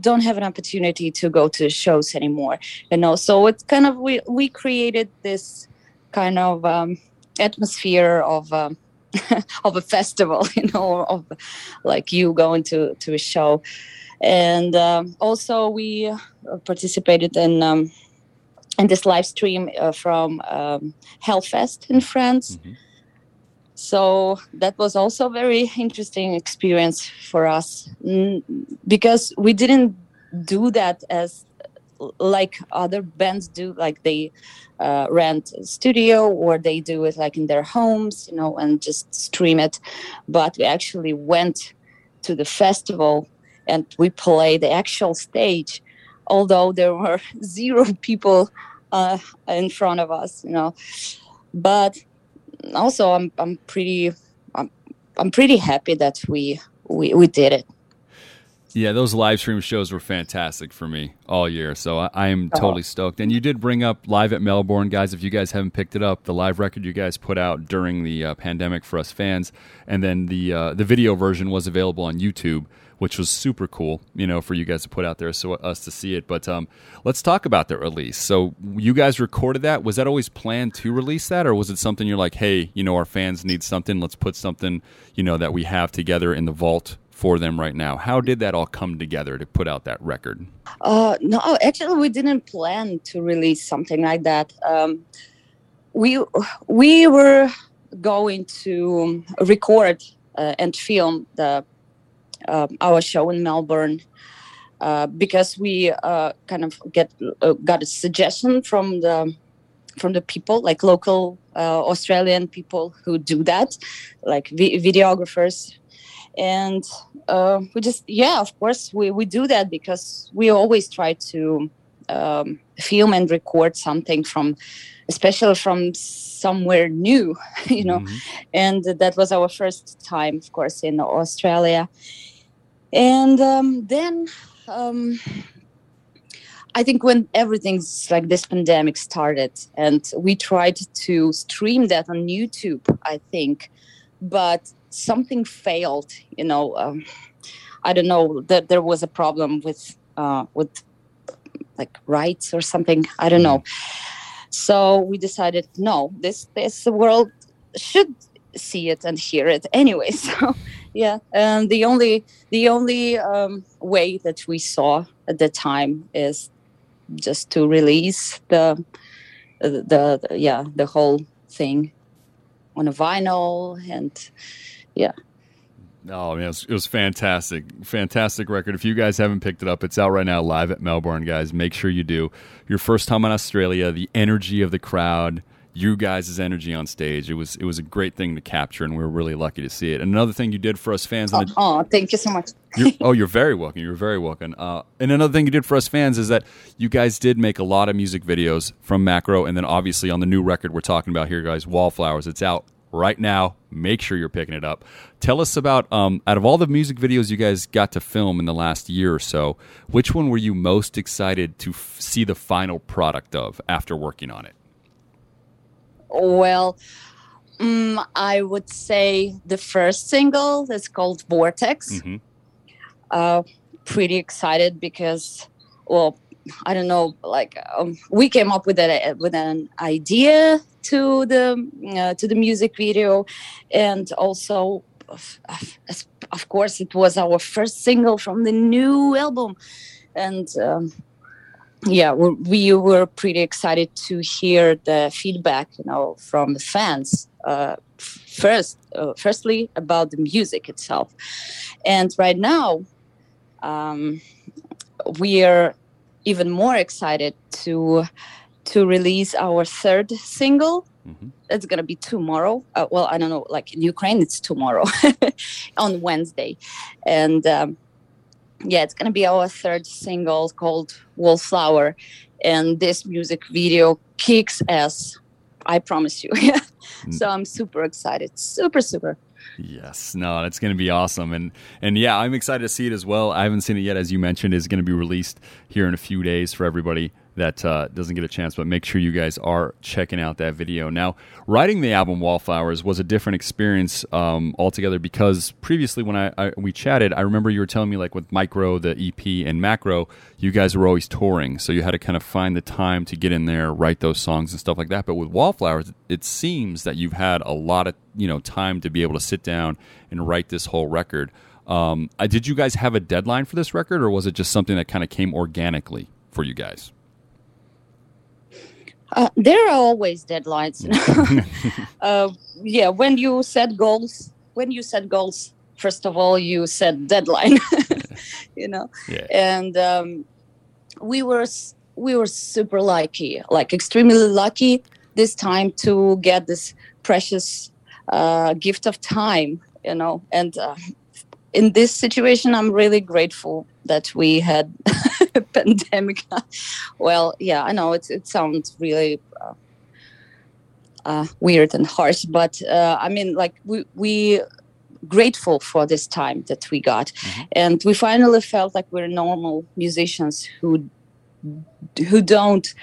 don't have an opportunity to go to shows anymore. You know, so it's kind of we we created this kind of um, atmosphere of. Um, of a festival, you know, of like you going to to a show, and um, also we participated in um, in this live stream uh, from um, Hellfest in France. Mhm. So that was also a very interesting experience for us because we didn't do that as like other bands do like they uh, rent a studio or they do it like in their homes you know and just stream it but we actually went to the festival and we played the actual stage although there were zero people uh, in front of us you know but also i'm i'm pretty i'm, I'm pretty happy that we we, we did it Yeah, those live stream shows were fantastic for me all year. So I, I am totally stoked. And you did bring up live at Melbourne, guys. If you guys haven't picked it up, the live record you guys put out during the uh, pandemic for us fans, and then the uh, the video version was available on YouTube, which was super cool. You know, for you guys to put out there, so us to see it. But um, let's talk about that release. So you guys recorded that. Was that always planned to release that, or was it something you're like, hey, you know, our fans need something. Let's put something, you know, that we have together in the vault for them right now. How did that all come together to put out that record? Uh, no, actually, we didn't plan to release something like that. Um, we we were going to record uh, and film the our show in Melbourne uh, because we uh, kind of get uh, got a suggestion from the from the people like local uh, Australian people who do that, like vi- videographers, and uh, we just yeah, of course we we do that because we always try to um, film and record something from especially from somewhere new you know. And that was our first time of course in australia and um, then um, i think when everything's like this pandemic started and we tried to stream that on youtube i think but something failed you know um, i don't know that there was a problem with uh, with like rights or something i don't know. So we decided no this this world should see it and hear it anyway so yeah and the only the only um, way that we saw at the time is just to release the the, the yeah the whole thing on a vinyl and yeah Oh man, it was, it was fantastic, fantastic record. If you guys haven't picked it up, it's out right now, live at Melbourne, guys. Make sure you do. Your first time in Australia, the energy of the crowd, you guys' energy on stage. It was it was a great thing to capture, and we were really lucky to see it. And another thing you did for us fans, on the, oh thank you so much you're, oh, you're very welcome. You're very welcome. Uh, and another thing you did for us fans is that you guys did make a lot of music videos from Macro, and then obviously on the new record we're talking about here, guys, Wallflowers. It's out right now. Make sure you're picking it up. Tell us about um, out of all the music videos you guys got to film in the last year or so, which one were you most excited to f- see the final product of after working on it? Well, mm, I would say the first single that's called Vortex. Mhm. Uh, pretty excited because, well, I don't know, like um, we came up with a with an idea to the uh, to the music video, and also, of course, it was our first single from the new album, and. Um, yeah we, we were pretty excited to hear the feedback you know from the fans uh, first uh, firstly about the music itself. And right now um, we are even more excited to to release our third single. Mhm. it's gonna be tomorrow. Uh, well i don't know like in ukraine it's tomorrow on wednesday. And um, yeah, it's gonna be our third single called Wallflower, and this music video kicks ass. I promise you. Mm. So I'm super excited, super super. Yes, no, it's going to be awesome, and and yeah, I'm excited to see it as well. I haven't seen it yet, as you mentioned, is going to be released here in a few days for everybody that uh, doesn't get a chance. But make sure you guys are checking out that video. Now, writing the album Wallflowers was a different experience um, altogether because previously when I, I we chatted, I remember you were telling me like with Micro, the EP, and Macro, you guys were always touring, so you had to kind of find the time to get in there, write those songs and stuff like that. But with Wallflowers, it seems that you've had a lot of you know time to be able to sit down and write this whole record. Um, did you guys have a deadline for this record, or was it just something that kind of came organically for you guys? Uh, there are always deadlines. uh, yeah, when you set goals, when you set goals, first of all, you set deadline. you know, Yeah. and um, we were we were super lucky, like extremely lucky this time to get this precious uh, gift of time. You know, and uh, in this situation, I'm really grateful that we had pandemic. well, yeah, I know it's, it sounds really uh, uh, weird and harsh, but uh, I mean, like we we grateful for this time that we got, and we finally felt like we're normal musicians who who don't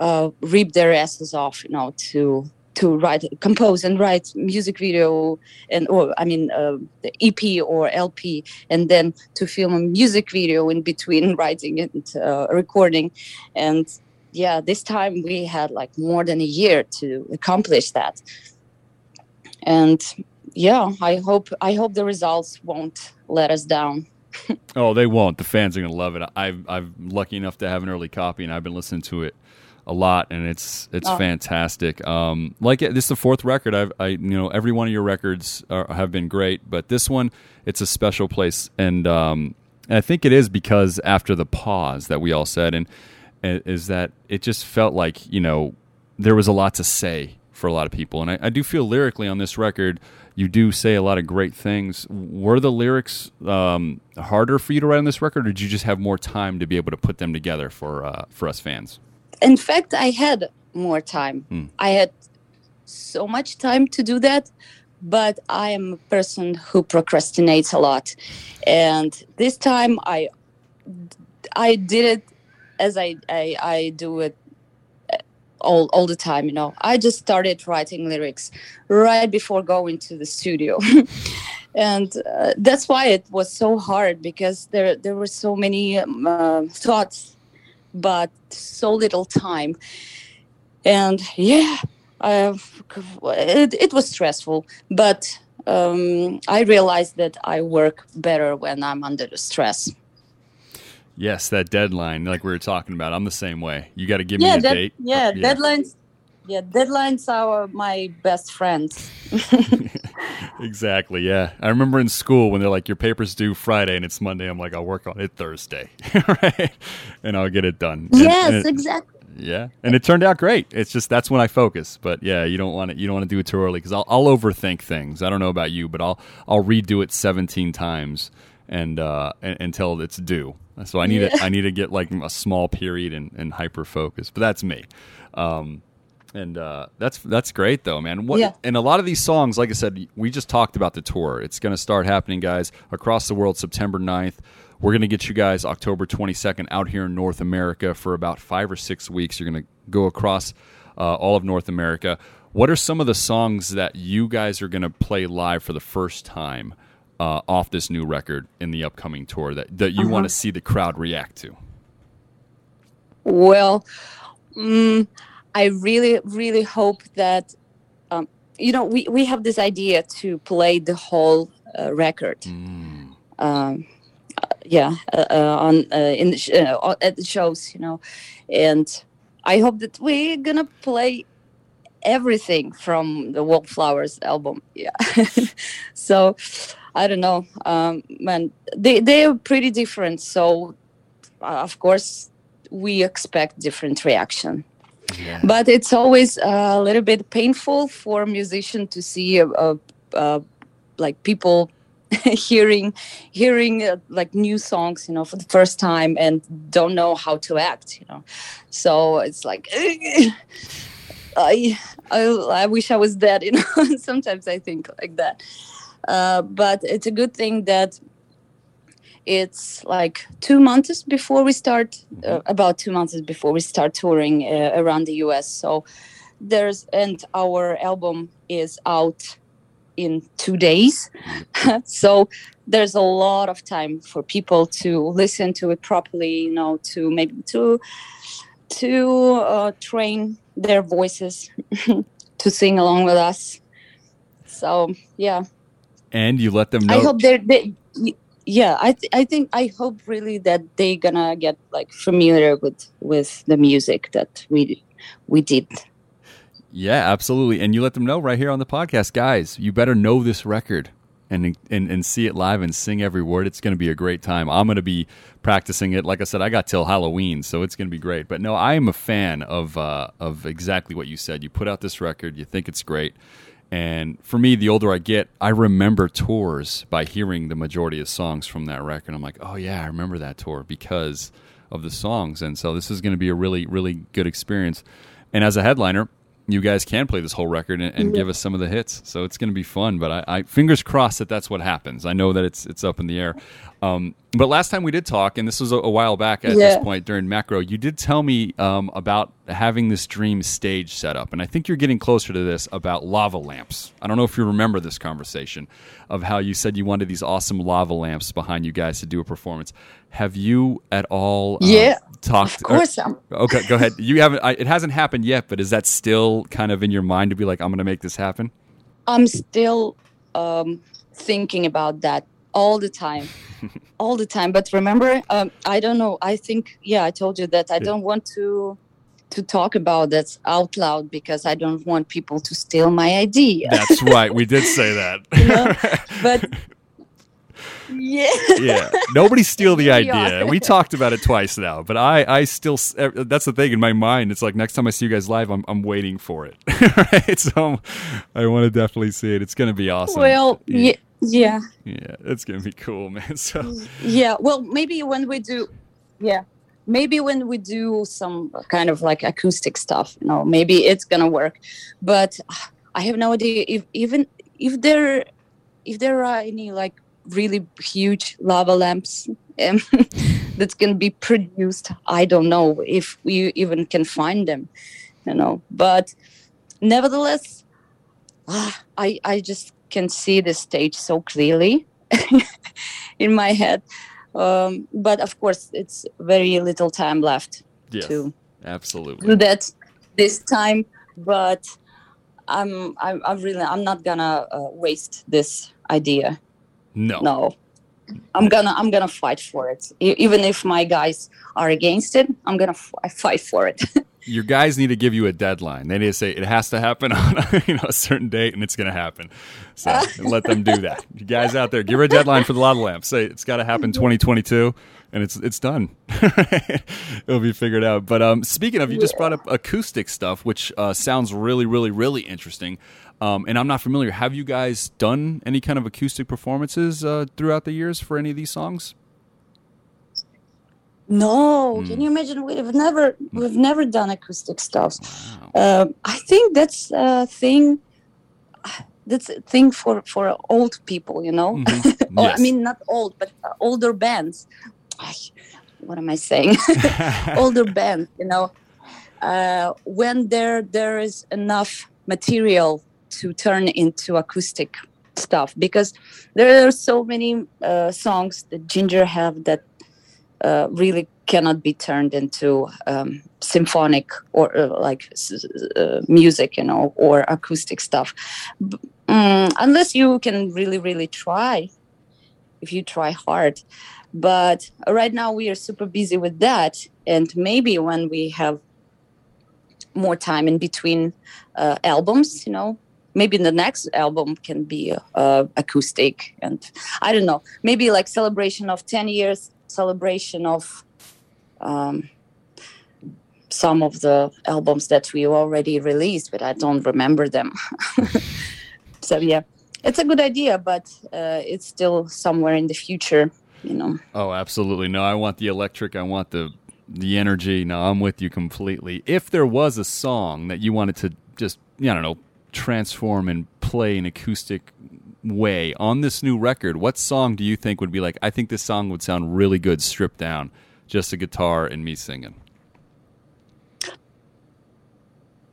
uh, rip their asses off, you know, to to write, compose, and write music video, and or I mean, uh, the EP or LP, and then to film a music video in between writing and uh, recording, and yeah, this time we had like more than a year to accomplish that, and yeah, I hope I hope the results won't let us down. Oh, they won't. The fans are to love it. I've, I'm lucky enough to have an early copy, and I've been listening to it a lot, and it's it's Oh. fantastic. Um, like this is the fourth record. I've I you know every one of your records are, have been great, but this one it's a special place, and um, and I think it is because after the pause that we all said, and, and is that it just felt like you know there was a lot to say for a lot of people, and I, I do feel lyrically on this record. You do say a lot of great things. Were the lyrics um, harder for you to write on this record, or did you just have more time to be able to put them together for uh, for us fans? In fact i had more time. I had so much time to do that but i am a person who procrastinates a lot. And this time i i did it as i i, I do it uh, all, all the time you know. I just started writing lyrics right before going to the studio. And uh, that's why it was so hard because there there were so many um, uh, thoughts but so little time and yeah uh, it, it was stressful but um, i realized that i work better when i'm under the stress Yes, that deadline, like we were talking about. I'm the same way. You got to give yeah me a that, date. yeah deadlines yeah deadlines are my best friends Exactly. Yeah, I remember in school when they're like, "Your paper's due Friday," and it's Monday. I'm like, "I'll work on it Thursday, right?" And I'll get it done. And- yes and it- exactly Yeah, and it turned out great. It's just that's when I focus. But yeah, you don't want to you don't want to do it too early because I'll, I'll overthink things. I don't know about you, but I'll I'll redo it 17 times and uh, and, until it's due. So I need to I need to get like a small period and, and hyper focus. But that's me. Um, and uh, that's that's great though, man. What Yeah. and a lot of these songs, like I said, we just talked about the tour. It's going to start happening, guys, across the world, September 9th. We're going to get you guys October 22nd out here in North America for about five or six weeks. You're going to go across uh, all of North America. What are some of the songs that you guys are going to play live for the first time uh, off this new record in the upcoming tour that, that you want to see the crowd react to? Well, mm, I really, really hope that, um, you know, we, we have this idea to play the whole uh, record. Um, uh, yeah, uh, uh, on uh, in the sh- uh, at the shows, you know, and I hope that we're gonna play everything from the Wallflowers album. Yeah, so I don't know, um, man. They they are pretty different, so uh, of course we expect different reaction but it's always a little bit painful for a musician to see a, a, a, like people hearing hearing uh, like new songs you know for the first time and don't know how to act you know. So it's like I, I i wish i was dead you know. Sometimes i think like that. Uh, but it's a good thing that it's like two months before we start uh, about two months before we start touring uh, around the us so there's and our album is out in two days. So there's a lot of time for people to listen to it properly you know to maybe to to uh, train their voices to sing along with us. So yeah. And you let them know. I hope they're they, yeah. I th- I think I hope really that they gonna get like familiar with with the music that we we did. Yeah, absolutely. And you let them know right here on the podcast, guys. You better know this record and and and see it live and sing every word. It's to be a great time. I'm to be practicing it. Like I said, I got till Halloween, so it's to be great. But no, I am a fan of uh, of exactly what you said. You put out this record, you think it's great. And for me, the older I get, I remember tours by hearing the majority of songs from that record. I'm like, oh yeah, I remember that tour because of the songs. And so this is going to be a really, really good experience. And as a headliner, you guys can play this whole record and, and give us some of the hits. So it's going to be fun. But I, I fingers crossed that that's what happens. I know that it's it's up in the air. Um, but last time we did talk, and this was a, a while back at this point during Macro, you did tell me um, about having this dream stage set up, and I think you're getting closer to this about lava lamps. I don't know if you remember this conversation of how you said you wanted these awesome lava lamps behind you guys to do a performance. Have you at all? uh, Yeah, talked. Of course, I'm, Okay, go ahead. You haven't. I, it hasn't happened yet, but is that still kind of in your mind to be like, I'm going to make this happen? I'm still um, thinking about that all the time, all the time. But remember, um, I don't know. I think yeah, I told you that I don't want to to talk about that out loud because I don't want people to steal my idea. That's right. We did say that. but yeah, yeah. Nobody steal the idea. We talked about it twice now, but I, I still, that's the thing in my mind. It's like next time I see you guys live, I'm, I'm waiting for it. right? So I want to definitely see it. It's going to be awesome. well, yeah, yeah, yeah, it's going to be cool, man. So yeah. Well, maybe when we do, yeah, maybe when we do some kind of like acoustic stuff, you know, maybe it's gonna work. But uh, I have no idea if even if there if there are any like really huge lava lamps um, that can be produced. I don't know if we even can find them, you know. But nevertheless, ah, I I just can see the stage so clearly in my head. Um, but of course, it's very little time left yes, to absolutely. do that this time. But I'm I'm, I'm really I'm not gonna uh, waste this idea. No. No, I'm gonna I'm gonna fight for it. E- even if my guys are against it, I'm gonna f- fight for it. Your guys need to give you a deadline. They need to say it has to happen on you know a certain date, and it's to happen. So let them do that. You guys out there, give her a deadline for the lava lamp. Say it's got to happen 2022, and it's it's done. It'll be figured out. But um, speaking of, you just brought up acoustic stuff, which uh, sounds really, really, really interesting. Um, and I'm not familiar. Have you guys done any kind of acoustic performances uh, throughout the years for any of these songs? No, can you imagine? We've never we've never done acoustic stuff. Um, I think that's a thing. That's a thing for for old people, you know. Mhm. or, Yes. I mean, not old, but uh, older bands. What am I saying? older bands, you know. Uh, when there there is enough material to turn into acoustic stuff, because there are so many uh, songs that Jinjer have that uh, really cannot be turned into um, symphonic or uh, like uh, music, you know, or acoustic stuff, mm, unless you can really, really try. If you try hard, but right now we are super busy with that, and maybe when we have more time in between uh, albums, you know, maybe the next album can be uh, acoustic and i don't know maybe like celebration of 10 years celebration of um, some of the albums that we already released but i don't remember them so yeah it's a good idea but uh, it's still somewhere in the future you know Oh, absolutely. No, I want the electric. I want the the energy. No, I'm with you completely. If there was a song that you wanted to just, I don't know, transform and play an acoustic way on this new record, what song do you think would be like? I think this song would sound really good stripped down, just a guitar and me singing.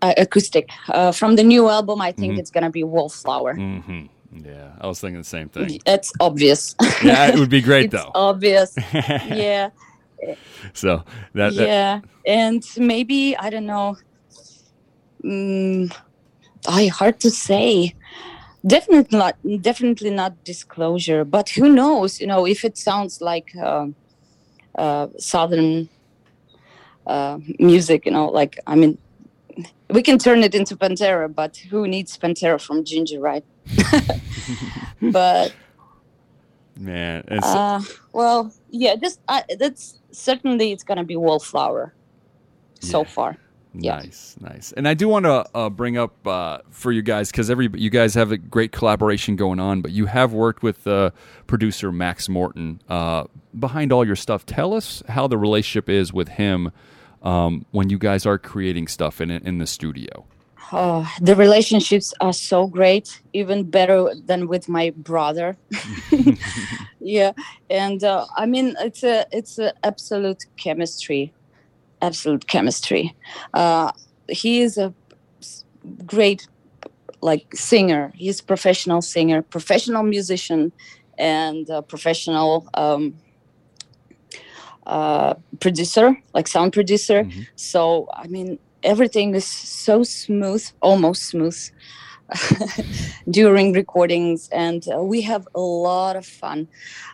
uh, acoustic uh, from the new album i think it's gonna be wallflower hmm Yeah, I was thinking the same thing. it's obvious Yeah, it would be great it's though. obvious yeah So that, that yeah and maybe i don't know mm, I hard to say. Definitely not definitely not disclosure but who knows you know if it sounds like um uh, southern uh, music you know like i mean we can turn it into pantera but who needs pantera from Jinjer right? But man, it's, uh, well yeah just uh, that's certainly it's gonna be wallflower so far Nice, nice. And I do want to uh, bring up uh, for you guys because every you guys have a great collaboration going on, but you have worked with uh, producer Max Morton uh, behind all your stuff. Tell us how the relationship is with him um, when you guys are creating stuff in in the studio. Oh, the relationships are so great, even better than with my brother. yeah, and uh, I mean it's a it's a absolute chemistry, absolute chemistry. Uh, he is a great like singer. He's a professional singer, professional musician, and a professional um, uh, producer, like sound producer. So I mean everything is so smooth, almost smooth. during recordings, and uh, we have a lot of fun.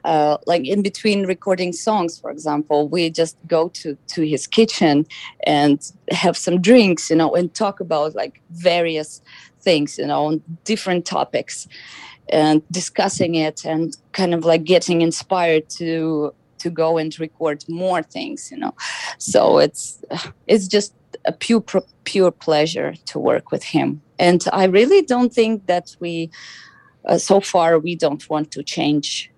Uh, like in between recording songs, for example, we just go to to his kitchen and have some drinks, you know, and talk about like various things, you know, on different topics, and discussing it, and kind of like getting inspired to to go and record more things, you know. So it's it's just a pure pure pleasure to work with him and i really don't think that we uh, so far we don't want to change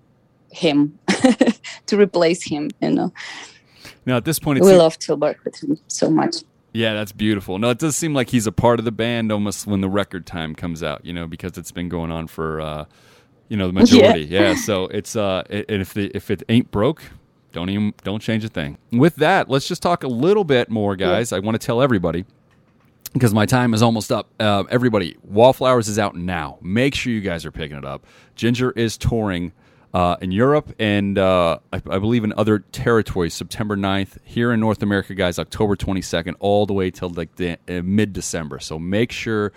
him to replace him you know now at this point we love to work with him so much yeah, that's beautiful. No, it does seem like he's a part of the band almost when the record time comes out, you know, because it's been going on for, uh, you know, the majority. Yeah. yeah so it's uh, if the if it ain't broke, don't even don't change a thing. With that, let's just talk a little bit more, guys. Yeah. I want to tell everybody because my time is almost up. Uh, everybody, Wallflowers is out now. Make sure you guys are picking it up. Jinjer is touring uh, in Europe and uh, I, I, believe in other territories. September 9th here in North America, guys. October 22nd, all the way till like uh, mid December. So make sure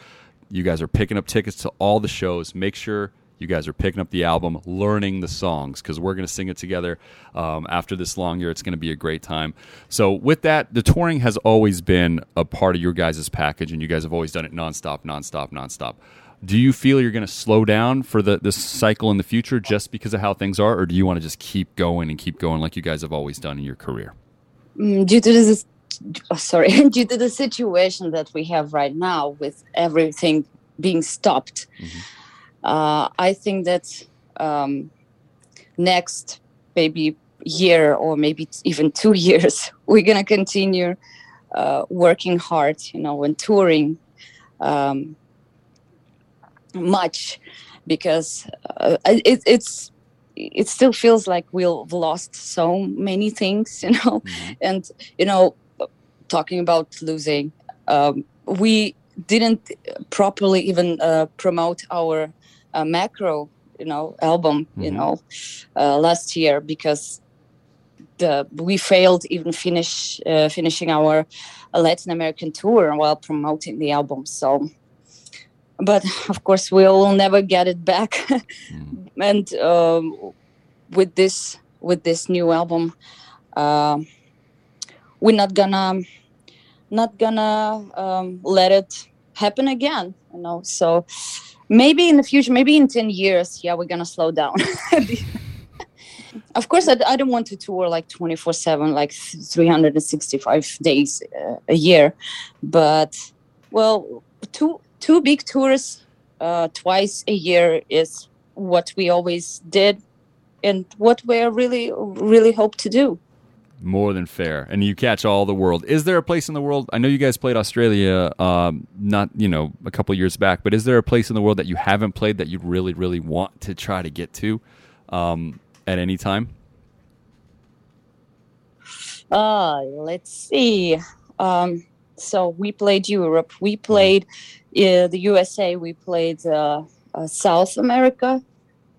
you guys are picking up tickets to all the shows. Make sure you guys are picking up the album, learning the songs because we're going to sing it together um, after this long year. It's going to be a great time. So, with that, the touring has always been a part of your guys' package, and you guys have always done it nonstop, nonstop, nonstop. Do you feel you're going to slow down for the this cycle in the future just because of how things are, or do you want to just keep going and keep going like you guys have always done in your career? Mm, due to this, oh, sorry, due to the situation that we have right now with everything being stopped. Mm-hmm uh, I think that um, next maybe year or maybe even two years, we're gonna continue uh, working hard, you know, and touring um, much because uh, it, it's it still feels like we've lost so many things, you know, mm-hmm. and you know, talking about losing, um, we didn't properly even uh, promote our a macro you know album mm-hmm. you know uh, last year because the we failed even finish uh, finishing our Latin American tour while promoting the album so but of course we'll never get it back mm. and um, with this with this new album uh, we're not gonna not gonna um, let it happen again you know so maybe in the future maybe in 10 years yeah we're gonna slow down. Of course I, I, don't want to tour like 24 7 like 365 days uh, a year. But well two two big tours uh, twice a year is what we always did and what we really really hope to do more than fair. And you catch all the world. Is there a place in the world? I know you guys played Australia, um, not you know a couple years back, but is there a place in the world that you haven't played that you really, really want to try to get to um, at any time? Uh, let's see. Um, so we played Europe. We played uh, the USA. We played uh, uh, South America.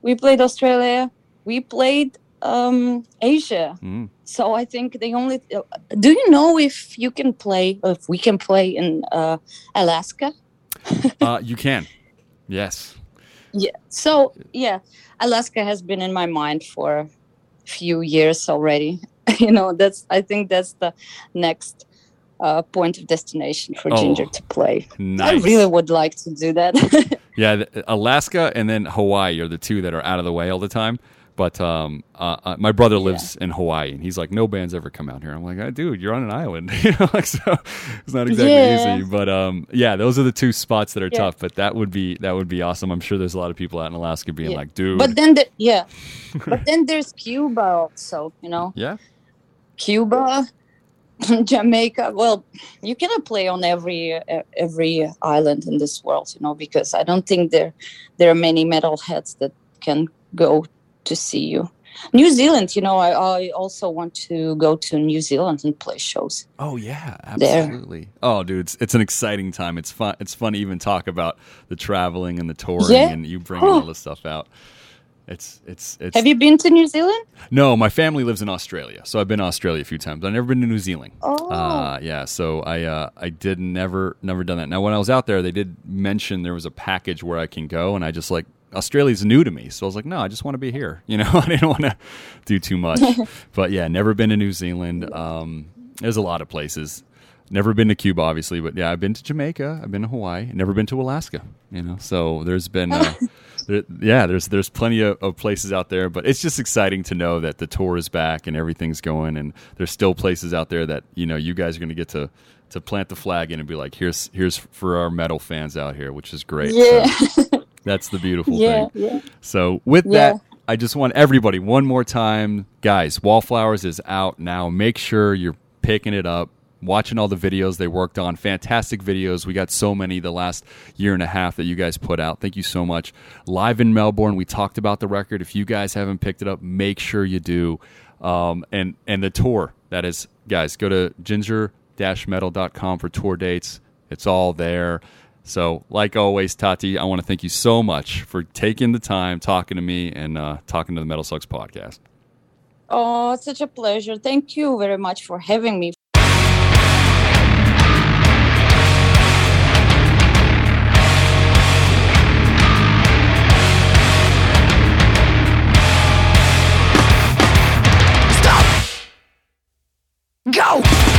We played Australia. We played um, Asia. Mm. So I think the only. Uh, do you know if you can play, if we can play in uh, Alaska? uh, you can. Yes. Yeah. So yeah, Alaska has been in my mind for a few years already. you know, that's. I think that's the next uh, point of destination for oh, Jinjer to play. Nice. I really would like to do that. yeah, Alaska and then Hawaii are the two that are out of the way all the time. But um, uh, uh, my brother lives yeah. in Hawaii, and he's like, "No band's ever come out here." I'm like, oh, "Dude, you're on an island, you know, like so it's not exactly yeah. easy." But um, yeah, those are the two spots that are yeah. tough. But that would be that would be awesome. I'm sure there's a lot of people out in Alaska being like, "Dude." But then, the, yeah, but then there's Cuba also. You know. Yeah. Cuba, Jamaica. Well, you cannot play on every every island in this world, you know, because I don't think there there are many metalheads that can go to see you. New Zealand, you know, I, I also want to go to New Zealand and play shows. Oh yeah, absolutely. There. Oh, dude, it's, it's an exciting time. It's fun. It's fun to even talk about the traveling and the touring, yeah. and you bringing all this stuff out. it's it's it's. Have you been to New Zealand? No, my family lives in Australia, so I've been to Australia a few times. I've never been to New Zealand. Oh. Uh, yeah. So I uh, I did never never done that. Now when I was out there, they did mention there was a package where I can go, and I just like Australia's new to me, so I was like, no, I just want to be here. You know, I didn't want to do too much. but yeah, never been to New Zealand. Um, there's a lot of places. Never been to Cuba, obviously, but yeah, I've been to Jamaica. I've been to Hawaii. Never been to Alaska. You know, so there's been, uh, there, yeah, there's there's plenty of, of places out there. But it's just exciting to know that the tour is back and everything's going, and there's still places out there that you know you guys are going to get to to plant the flag in and be like, here's here's for our metal fans out here, which is great. Yeah. So that's the beautiful Yeah, thing. yeah. So with Yeah. that, I just want everybody one more time, guys. Wallflowers is out now. Make sure you're picking it up, watching all the videos they worked on. Fantastic videos. We got so many the last year and a half that you guys put out. Thank you so much. Live in Melbourne, we talked about the record. If you guys haven't picked it up, make sure you do. Um, and and the tour that is, guys, go to jinjer-metal.com for tour dates. It's all there. So, like always, Tati, I want to thank you so much for taking the time, talking to me, and uh, talking to the MetalSucks podcast. Oh, such a pleasure. Thank you very much for having me. Stop! Go!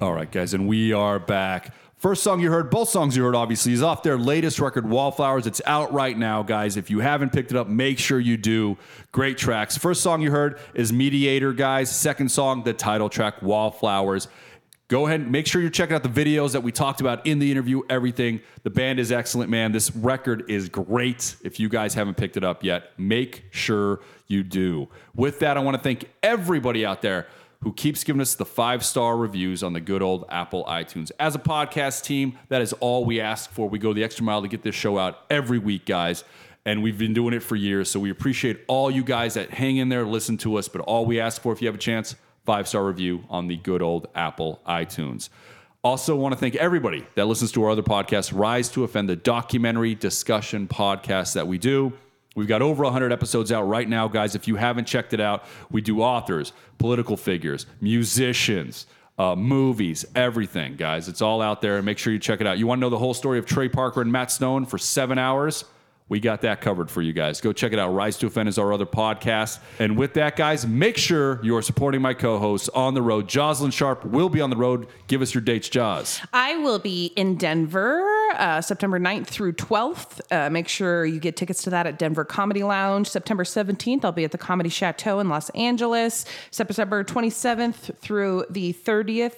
All right, guys, and we are back. First song you heard, both songs you heard, obviously, is off their latest record, Wallflowers. It's out right now, guys. If you haven't picked it up, make sure you do. Great tracks. First song you heard is Mediator, guys. Second song, the title track, Wallflowers. Go ahead and make sure you're checking out the videos that we talked about in the interview, everything. The band is excellent, man. This record is great. If you guys haven't picked it up yet, make sure you do. With that, I want to thank everybody out there who keeps giving us the five star reviews on the good old Apple iTunes. As a podcast team, that is all we ask for. We go the extra mile to get this show out every week, guys. And we've been doing it for years. So we appreciate all you guys that hang in there, listen to us. But all we ask for, if you have a chance, five star review on the good old Apple iTunes. Also, want to thank everybody that listens to our other podcast, Rise to Offend, the documentary discussion podcast that we do. We've got over 100 episodes out right now, guys. If you haven't checked it out, we do authors, political figures, musicians, uh, movies, everything, guys. It's all out there. Make sure you check it out. You want to know the whole story of Trey Parker and Matt Stone for seven hours? We got that covered for you guys. Go check it out. Rise to Offend is our other podcast. And with that, guys, make sure you are supporting my co hosts on the road. Jozalyn Sharp will be on the road. Give us your dates, Jaws. I will be in Denver uh, September 9th through 12th. Uh, make sure you get tickets to that at Denver Comedy Lounge. September 17th, I'll be at the Comedy Chateau in Los Angeles. September 27th through the 30th.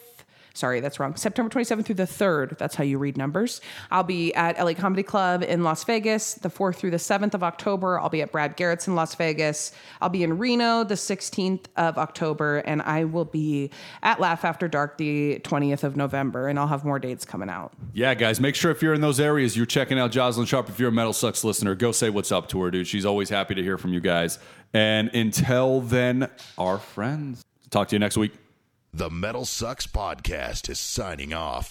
Sorry, that's wrong. September 27th through the 3rd. That's how you read numbers. I'll be at LA Comedy Club in Las Vegas the 4th through the 7th of October. I'll be at Brad Garrett's in Las Vegas. I'll be in Reno the 16th of October. And I will be at Laugh After Dark the 20th of November. And I'll have more dates coming out. Yeah, guys, make sure if you're in those areas, you're checking out Jozalyn Sharp. If you're a MetalSucks listener, go say what's up to her, dude. She's always happy to hear from you guys. And until then, our friends. Talk to you next week. The MetalSucks Podcast is signing off.